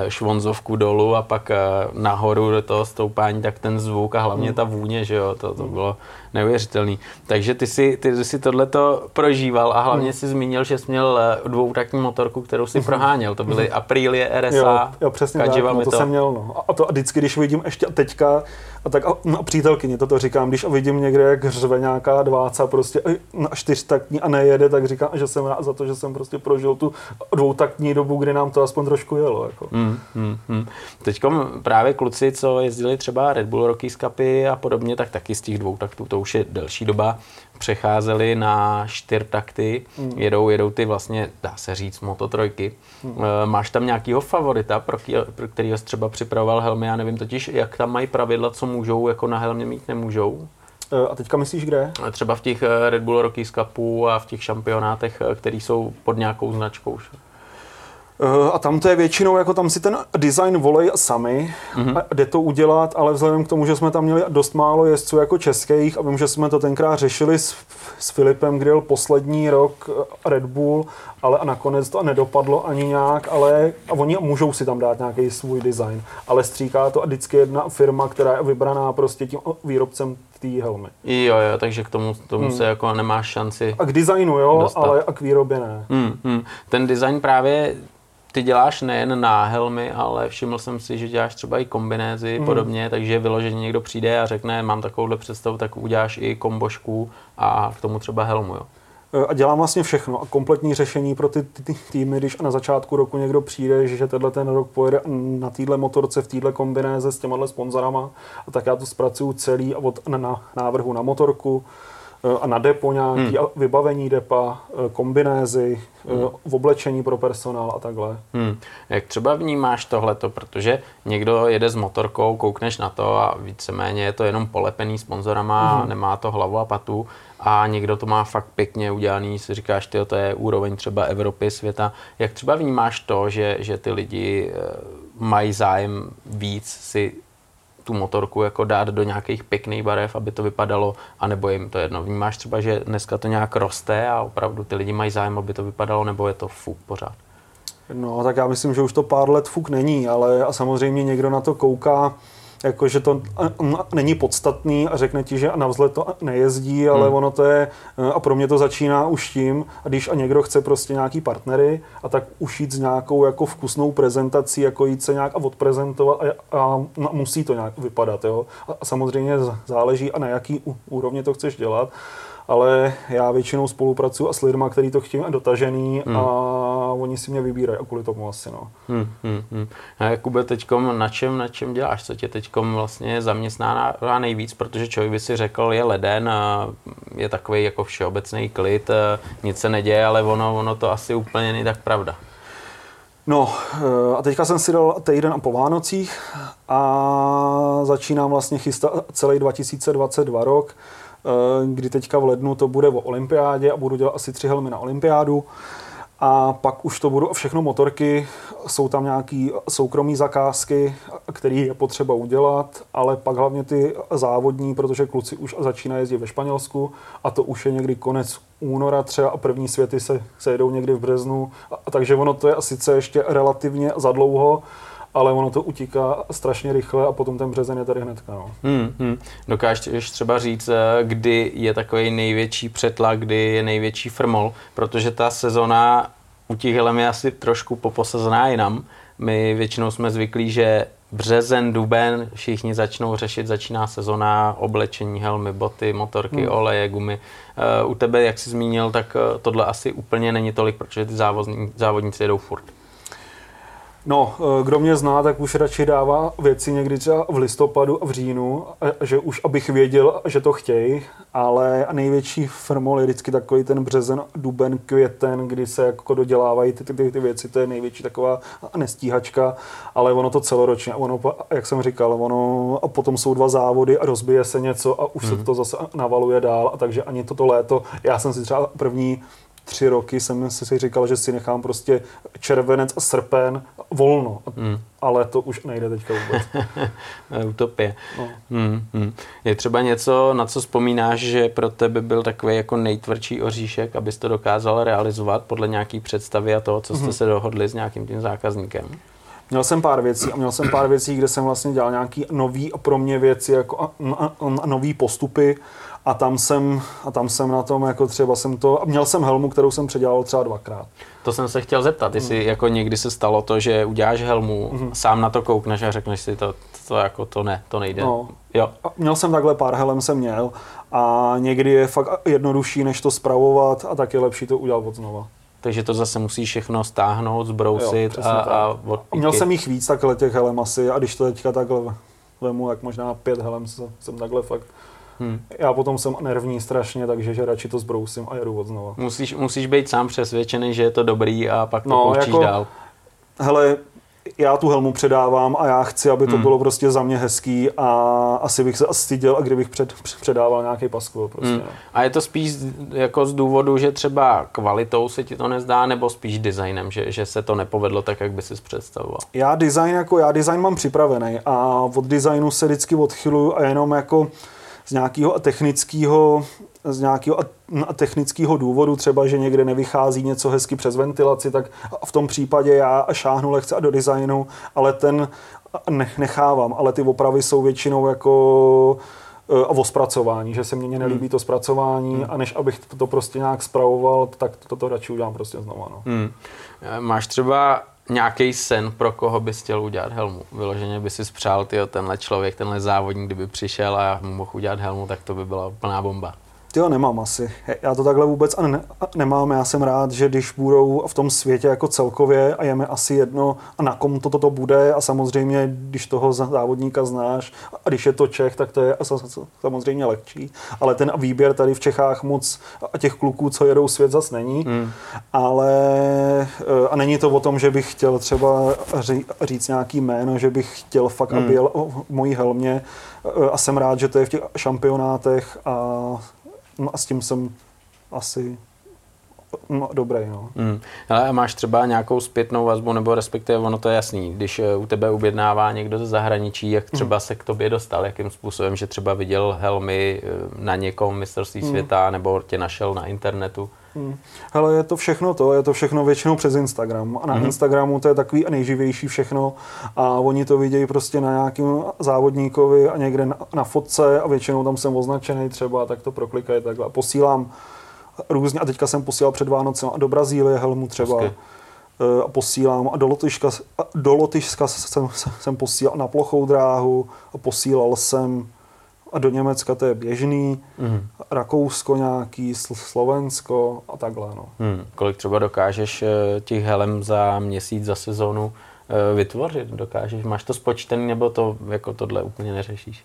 švonzovku dolů a pak eh, nahoru do toho stoupání, tak ten zvuk a hlavně hmm. ta vůně, že jo, to, to bylo neuvěřitelný. Takže ty si, ty si tohleto prožíval a hlavně hmm. si zmínil, že jsi měl eh, dvoutaktní motorku, kterou si hmm. proháněl. To byly Aprilie RSA. Jo, jo přesně tak, no, to, to jsem měl. No. A to a vždycky, když vidím ještě teďka, a tak a, no, přítelkyni toto říkám, když vidím někde, jak hřve nějaká dváca prostě na čtyřtaktní a nejede, tak říkám, že jsem rád za to, že jsem prostě prožil tu dvoutaktní dobu, kdy nám to aspoň trošku jelo. Jako. Hmm, hmm, hmm. Teď právě kluci, co jezdili třeba Red Bull Rockies Cupy a podobně, tak taky z těch dvou taktů, to už je delší doba, přecházeli na čtyřtakty, hmm. jedou, jedou ty vlastně, dá se říct, mototrojky. Hmm. Máš tam nějakýho favorita, pro, ký, pro kterýho jsi třeba připravoval helmy? Já nevím totiž, jak tam mají pravidla, co můžou jako na helmě mít, nemůžou? Eh, a teďka myslíš kde? Třeba v těch eh, Red Bull Rockies Cupu a v těch šampionátech, které jsou pod nějakou značkou. Eh, a tam to je většinou, jako tam si ten design volej sami mm-hmm. a jde to udělat, ale vzhledem k tomu, že jsme tam měli dost málo jezdců jako českých a vím, že jsme to tenkrát řešili s, s Filipem, kdy byl poslední rok eh, Red Bull, ale a nakonec to nedopadlo ani nějak, ale a oni můžou si tam dát nějaký svůj design, ale stříká to a vždycky jedna firma, která je vybraná prostě tím výrobcem té helmy. Jo, jo, takže k tomu, tomu hmm. se jako nemáš šanci A k designu, jo, dostat. ale a k výrobě ne. Hmm, hmm. Ten design právě ty děláš nejen na helmy, ale všiml jsem si, že děláš třeba i kombinézy mm. podobně, takže vyloženě někdo přijde a řekne, mám takovouhle představu, tak uděláš i kombošku a k tomu třeba helmu, jo. E, a dělám vlastně všechno a kompletní řešení pro ty, ty, ty týmy, když na začátku roku někdo přijde, že tenhle ten rok pojede na téhle motorce, v téhle kombinéze s těmahle sponzorama, a tak já to zpracuju celý od na, na návrhu na motorku, a na depo nějaký hmm. vybavení depa, eh, kombinézy, eh, hmm. v oblečení pro personál a takhle. Hmm. Jak třeba vnímáš tohleto, protože někdo jede s motorkou, koukneš na to a víceméně je to jenom polepený sponzorama, hmm. nemá to hlavu a patu a někdo to má fakt pěkně udělaný, si říkáš, ty, to je úroveň třeba Evropy, světa. Jak třeba vnímáš to, že, že ty lidi mají zájem víc si tu motorku jako dát do nějakých pěkných barev, aby to vypadalo, anebo jim to jedno. Vnímáš třeba, že dneska to nějak roste a opravdu ty lidi mají zájem, aby to vypadalo, nebo je to fuk pořád? No, tak já myslím, že už to pár let fuk není, ale a samozřejmě někdo na to kouká, jako, že to není podstatný a řekne ti, že na vzhled to nejezdí, ale hmm. ono to je, a pro mě to začíná už tím, a když a někdo chce prostě nějaký partnery a tak už jít s nějakou jako vkusnou prezentací, jako jít se nějak a odprezentovat a, a, a musí to nějak vypadat, jo. A, a samozřejmě záleží a na jaký úrovni to chceš dělat ale já většinou spolupracuji a s lidmi, kteří to chtějí dotažený hmm. a oni si mě vybírají a kvůli tomu asi. No. Hmm, hmm, hmm. A Jakube, teďkom na čem, na čem děláš? Co tě teďkom vlastně zaměstná nejvíc? Protože člověk by si řekl, je leden, je takový jako všeobecný klid, nic se neděje, ale ono, ono to asi úplně není tak pravda. No eh, a teďka jsem si dal týden a po Vánocích a začínám vlastně chystat celý 2022 rok. Eh, kdy teďka v lednu to bude o olympiádě a budu dělat asi tři helmy na olympiádu. A pak už to budou všechno motorky, jsou tam nějaké soukromé zakázky, které je potřeba udělat, ale pak hlavně ty závodní, protože kluci už začínají jezdit ve Španělsku a to už je někdy konec února třeba a první světy se, jedou někdy v březnu, a, takže ono to je sice ještě relativně zadlouho, ale ono to utíká strašně rychle a potom ten březen je tady hnedka. No. Hmm, hmm. Dokážeš třeba říct, eh, kdy je takový největší přetlak, kdy je největší frmol, protože ta sezona u těch helem je asi trošku poposazená jinam. My většinou jsme zvyklí, že březen, duben, všichni začnou řešit, začíná sezona, oblečení, helmy, boty, motorky, hmm. oleje, gumy. Uh, u tebe, jak jsi zmínil, tak uh, tohle asi úplně není tolik, protože ty závodníci jedou furt. No, eh, kdo mě zná, tak už radši dává věci někdy třeba v listopadu a v říjnu, že už abych věděl, že to chtějí, ale největší firmol je vždycky takový ten březen, duben, květen, kdy se jako dodělávají ty, ty, ty věci, to je největší taková nestíhačka, ale ono to celoročně, ono, jak jsem říkal, ono a potom jsou dva závody a rozbije se něco a už mm. se mhm. to zase navaluje dál a takže ani toto léto, já jsem si třeba první tři roky jsem si říkal, že si nechám prostě červenec a srpen volno. Hmm. Ale to už nejde teďka vůbec. Utopie. No. Hmm, hmm. Je třeba něco, na co vzpomínáš, že pro tebe byl takový jako nejtvrdší oříšek, abys to dokázal realizovat podle nějaký představy a toho, co jste hmm. se dohodli s nějakým tím zákazníkem? Měl jsem pár věcí a měl jsem pár věcí, kde jsem vlastně dělal nějaký nový pro mě věci, jako a, a, a nový postupy a tam jsem, a tam jsem na tom, jako třeba jsem to, měl jsem helmu, kterou jsem předělal třeba dvakrát. To jsem se chtěl zeptat, jestli mm. jako někdy se stalo to, že uděláš helmu, mm. sám na to koukneš a řekneš si to, to jako to ne, to nejde. No. Jo. Měl jsem takhle pár helem jsem měl a někdy je fakt jednodušší, než to spravovat a tak je lepší to udělat od znova. Takže to zase musí všechno stáhnout, zbrousit jo, a, a odpíky. Měl jsem jich víc takhle těch helem asi a když to teďka takhle vemu, jak možná pět helem jsem takhle fakt Hmm. Já potom jsem nervní strašně, takže že radši to zbrousím a jedu od znova. Musíš, musíš být sám přesvědčený, že je to dobrý a pak to no, jako, dál. Hele, já tu helmu předávám a já chci, aby to hmm. bylo prostě za mě hezký a asi bych se styděl, a kdybych před, předával nějaký paskvil. Prostě, hmm. no. A je to spíš jako z důvodu, že třeba kvalitou se ti to nezdá, nebo spíš designem, že, že se to nepovedlo tak, jak by si představoval? Já design, jako, já design mám připravený a od designu se vždycky odchyluju a jenom jako z nějakého technického z nějakého technického důvodu, třeba, že někde nevychází něco hezky přes ventilaci, tak v tom případě já šáhnu lehce do designu, ale ten nechávám, ale ty opravy jsou většinou jako a o zpracování, že se mně nelíbí hmm. to zpracování hmm. a než abych to prostě nějak spravoval, tak toto to radši udělám prostě znova. No. Hmm. E, máš třeba nějaký sen, pro koho bys chtěl udělat helmu. Vyloženě by si spřál, tyjo, tenhle člověk, tenhle závodník, kdyby přišel a mohl udělat helmu, tak to by byla plná bomba. Jo, nemám asi. Já to takhle vůbec ne, nemám. Já jsem rád, že když budou v tom světě jako celkově a je mi asi jedno, a na kom to toto bude a samozřejmě, když toho závodníka znáš a když je to Čech, tak to je samozřejmě lehčí. Ale ten výběr tady v Čechách moc a těch kluků, co jedou svět, zas není. Hmm. Ale eh, a není to o tom, že bych chtěl třeba říct nějaký jméno, že bych chtěl fakt, hmm. aby jel v mojí helmě eh, a jsem rád, že to je v těch šampionátech a No a s tím jsem asi dobrý. No. Hmm. Ale a máš třeba nějakou zpětnou vazbu, nebo respektive ono to je jasný, když eh, u tebe objednává někdo ze zahraničí, jak hmm. třeba hmm. se k tobě dostal, jakým způsobem, že třeba viděl helmy eh, na někom mistrovství hmm. světa, nebo tě našel na internetu? Hmm. Hele, je to všechno to, je to všechno většinou přes Instagram. A na hmm. Instagramu to je takový nejživější všechno a oni to vidějí prostě na nějakým závodníkovi a někde na, na fotce a většinou tam jsem označený třeba, tak to proklikají takhle. A posílám různě, a teďka jsem posílal před Vánocem do Brazílie helmu třeba. Okay eh, a posílám a do Lotyšska, do Lotyšska jsem, jsem posílal na plochou dráhu a posílal jsem a do Německa to je běžný, mm. Rakousko nějaký, Slovensko a takhle. No. Mm. Kolik třeba dokážeš eh, těch helem za měsíc, za sezónu eh, vytvořit? Dokážeš, máš to spočtený nebo to jako tohle úplně neřešíš?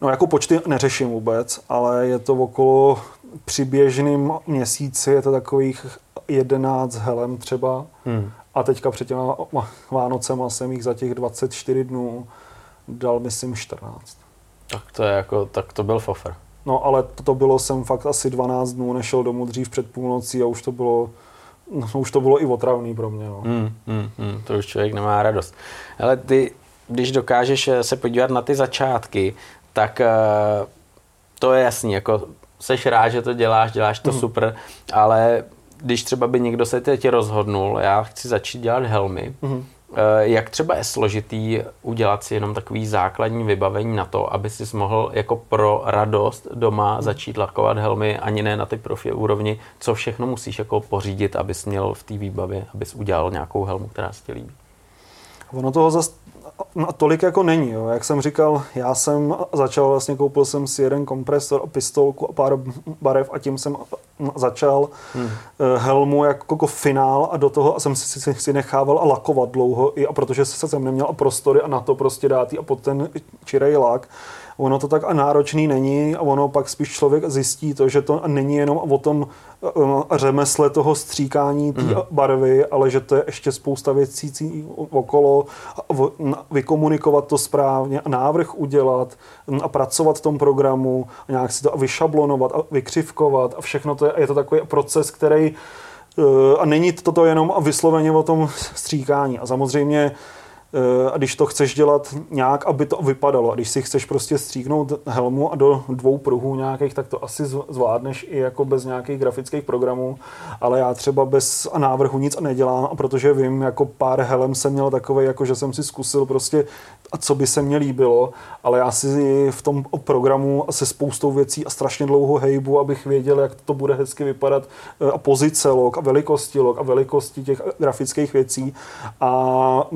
No jako počty neřeším vůbec, ale je to okolo při běžným měsíci je to takových 11 helem třeba. Hmm. A teďka před těma Vánocema jsem jich za těch 24 dnů dal, myslím, 14. Tak to je jako, tak to byl fofer. No ale to, to bylo, jsem fakt asi 12 dnů nešel domů dřív před půlnocí a už to bylo, no, už to bylo i otravný pro mě. No. Hmm, hmm, hmm, to už člověk nemá radost. Ale ty, když dokážeš eh, se podívat na ty začátky, tak uh, to je jasný, jako seš rád, že to děláš, děláš to hmm. super, ale když třeba by někdo se teď rozhodnul, já chci začít dělat helmy, Eh, jak třeba je složitý udělat si jenom takový základní vybavení na to, aby si mohl jako pro radost doma začít lakovat helmy, ani ne na ty profi úrovni, co všechno musíš jako pořídit, abys měl v té výbavě, abys udělal nějakou helmu, která se ti líbí? Ono toho zase no, tolik jako není. Jo. Jak jsem říkal, já jsem začal, vlastně koupil jsem si jeden kompresor, pistolku a pár barev a tím jsem začal hmm. Eh, helmu jako, jako finál a do toho jsem si, si, si nechával a lakovat dlouho, i a protože jsem neměl prostory a na to prostě dát a pod ten čirej lak. ono to tak a náročný není a ono pak spíš člověk zjistí to, že to není jenom o tom eh, řemesle toho stříkání té mm. barvy, ale že to je ještě spousta věcí okolo, vykomunikovat to správně a návrh udělat a pracovat v tom programu a nějak si to vyšablonovat a vykřivkovat a všechno to je, je to takový proces, který eh, a není to jenom vysloveně o tom stříkání. A samozřejmě a když to chceš dělat nějak, aby to vypadalo, a když si chceš prostě stříknout helmu a do dvou pruhů nějakých, tak to asi zvládneš i jako bez nějakých grafických programů, ale já třeba bez návrhu nic nedělám, a protože vím, jako pár helem jsem měl takové, jako že jsem si zkusil prostě, a co by se mně líbilo, ale já si v tom programu se spoustou věcí a strašně dlouho hejbu, abych věděl, jak to bude hezky vypadat eh, a pozice log a velikosti log a velikosti těch grafických věcí. A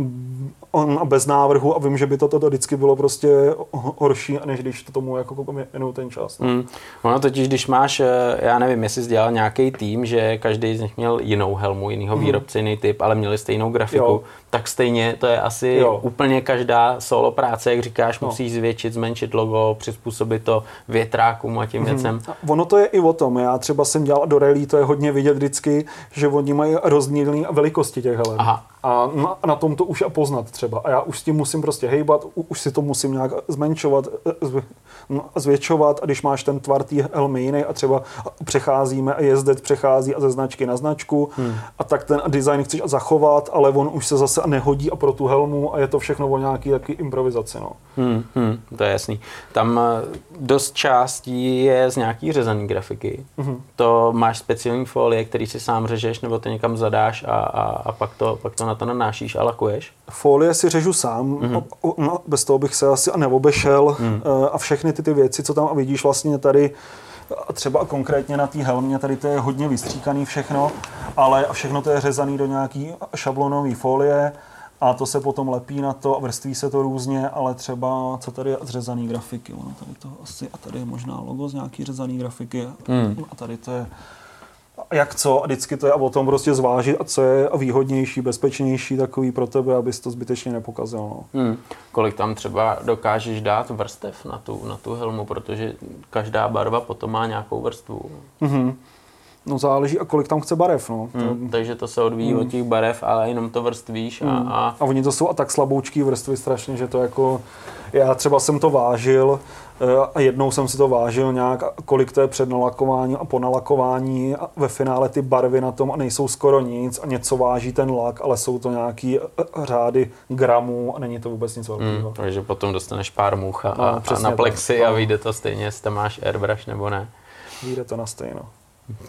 on a bez návrhu a vím, že by to, to, to vždycky bylo prostě horší, než když to tomu jako věnuju ten čas. No. Mm. Ono totiž, když máš, eh, já nevím, jestli jsi dělal nějaký tým, že každý z nich měl jinou helmu, jinýho mm. výrobce, jiný typ, ale měli stejnou grafiku, jo. Tak stejně to je asi jo. úplně každá solo práce, jak říkáš, no. musíš zvětšit, zmenšit logo, přizpůsobit to větrákům a těm mm. věcem. Ono to je i o tom, já třeba jsem dělal do rally, to je hodně vidět vždycky, že oni mají rozdílné velikosti těch helem. Aha. A na, na tom to už a poznat třeba. A já už s tím musím prostě hejbat, už si to musím nějak zmenšovat, eh, no, zvětšovat a když máš ten tvar té helmy jiný a třeba přecházíme a jezdec přechází a ze značky na značku hmm. a tak ten design chceš zachovat, ale on už se zase nehodí a pro tu helmu a je to všechno o nějaký taky improvizaci. No. Hmm, hmm, to je jasný. Tam eh, dost částí je z nějaký řezaný grafiky. Hmm. To máš speciální folie, který si sám řežeš nebo to někam zadáš a, a, a pak, to, pak to na to nanášíš a lakuješ? Folie si řežu sám, mm-hmm. no, bez toho bych se asi neobešel mm. a všechny ty, ty věci, co tam vidíš vlastně tady, a třeba konkrétně na té helmě, tady to je hodně vystříkaný všechno, ale všechno to je řezaný do nějaký šablonové folie a to se potom lepí na to a vrství se to různě, ale třeba, co tady je zřezaný grafiky, ono tady to asi, a tady je možná logo z nějaký řezaný grafiky mm. a tady to je jak co a vždycky to je o tom prostě zvážit a co je výhodnější, bezpečnější takový pro tebe, abys to zbytečně nepokazil. No. Hmm. Kolik tam třeba dokážeš dát vrstev na tu, na tu helmu, protože každá barva potom má nějakou vrstvu. Mm-hmm. No záleží a kolik tam chce barev. No. Hmm, takže to se odvíjí hmm. od těch barev, ale jenom to vrstvíš. A, hmm. a... a oni to jsou a tak slaboučký vrstvy strašně, že to jako... Já třeba jsem to vážil a jednou jsem si to vážil nějak, kolik to je před nalakování a po nalakování a ve finále ty barvy na tom a nejsou skoro nic a něco váží ten lak, ale jsou to nějaký eh, řády gramů a není to vůbec nic velkého. Hmm, takže potom dostaneš pár much a, no, a na plexi tak, no. a vyjde to stejně, jestli máš airbrush nebo ne. Vyjde to na stejno.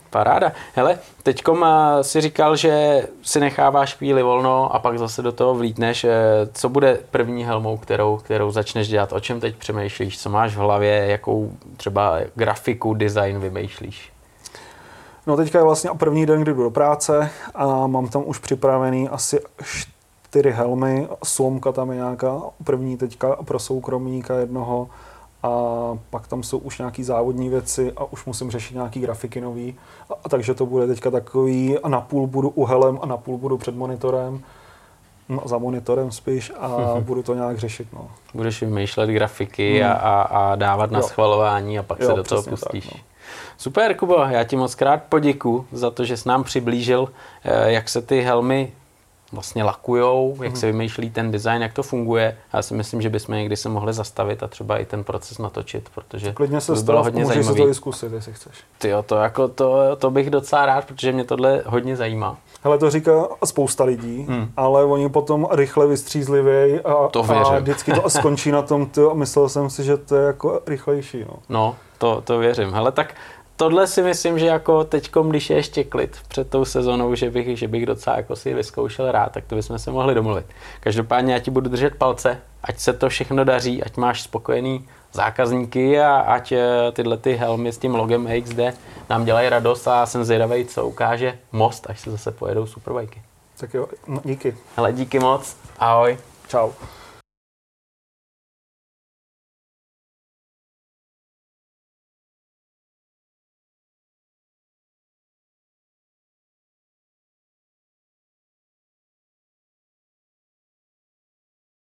Paráda. Hele, teďkom eh, si říkal, že si necháváš chvíli volno a pak zase do toho vlítneš. Eh, co bude první helmou, kterou, kterou začneš dělat? O čem teď přemýšlíš? Co máš v hlavě? Jakou třeba grafiku, design vymýšlíš? No teďka je vlastně první den, kdy jdu do práce a mám tam už připravený asi čtyři helmy, slomka tam je nějaká, první teďka pro soukromníka jednoho, a pak tam jsou už nějaký závodní věci a už musím řešit nějaký grafiky nový. A, a takže to bude teďka takový a napůl budu uhelem a napůl budu před monitorem. No, za monitorem spíš a budu to nějak řešit. No. Budeš vymýšlet grafiky hmm. a, a, a dávat na jo. schvalování a pak jo, se do toho pustíš. Tak, no. Super, Kubo, já ti moc krát poděku za to, že jsi nám přiblížil, eh, jak se ty helmy vlastně lakujou, jak se mhm. vymýšlí ten design, jak to funguje. Já si myslím, že bychom někdy se mohli zastavit a třeba i ten proces natočit, protože Klidně se to by bylo hodně zajímavé. to zkusit, jestli chceš. Ty to, jako to, to bych docela rád, protože mě tohle hodně zajímá. Hele, to říká spousta lidí, hmm. ale oni potom rychle vystřízlivějí a, to a vždycky to skončí na tom, ty, a myslel jsem si, že to je jako rychlejší. No, no to, to věřím. Hele, tak tohle si myslím, že jako teďkom, když je ještě klid před tou sezónou, že bych, že bych docela jako si vyzkoušel rád, tak to bychom se mohli domluvit. Každopádně já ti budu držet palce, ať se to všechno daří, ať máš spokojený zákazníky a ať eh, tyhle ty helmy s tím logem XD nám dělají radost a jsem zvědavý, co ukáže Most, až se zase pojedou superbajky. Tak jo, díky. Hele, díky moc. Ahoj. Ciao.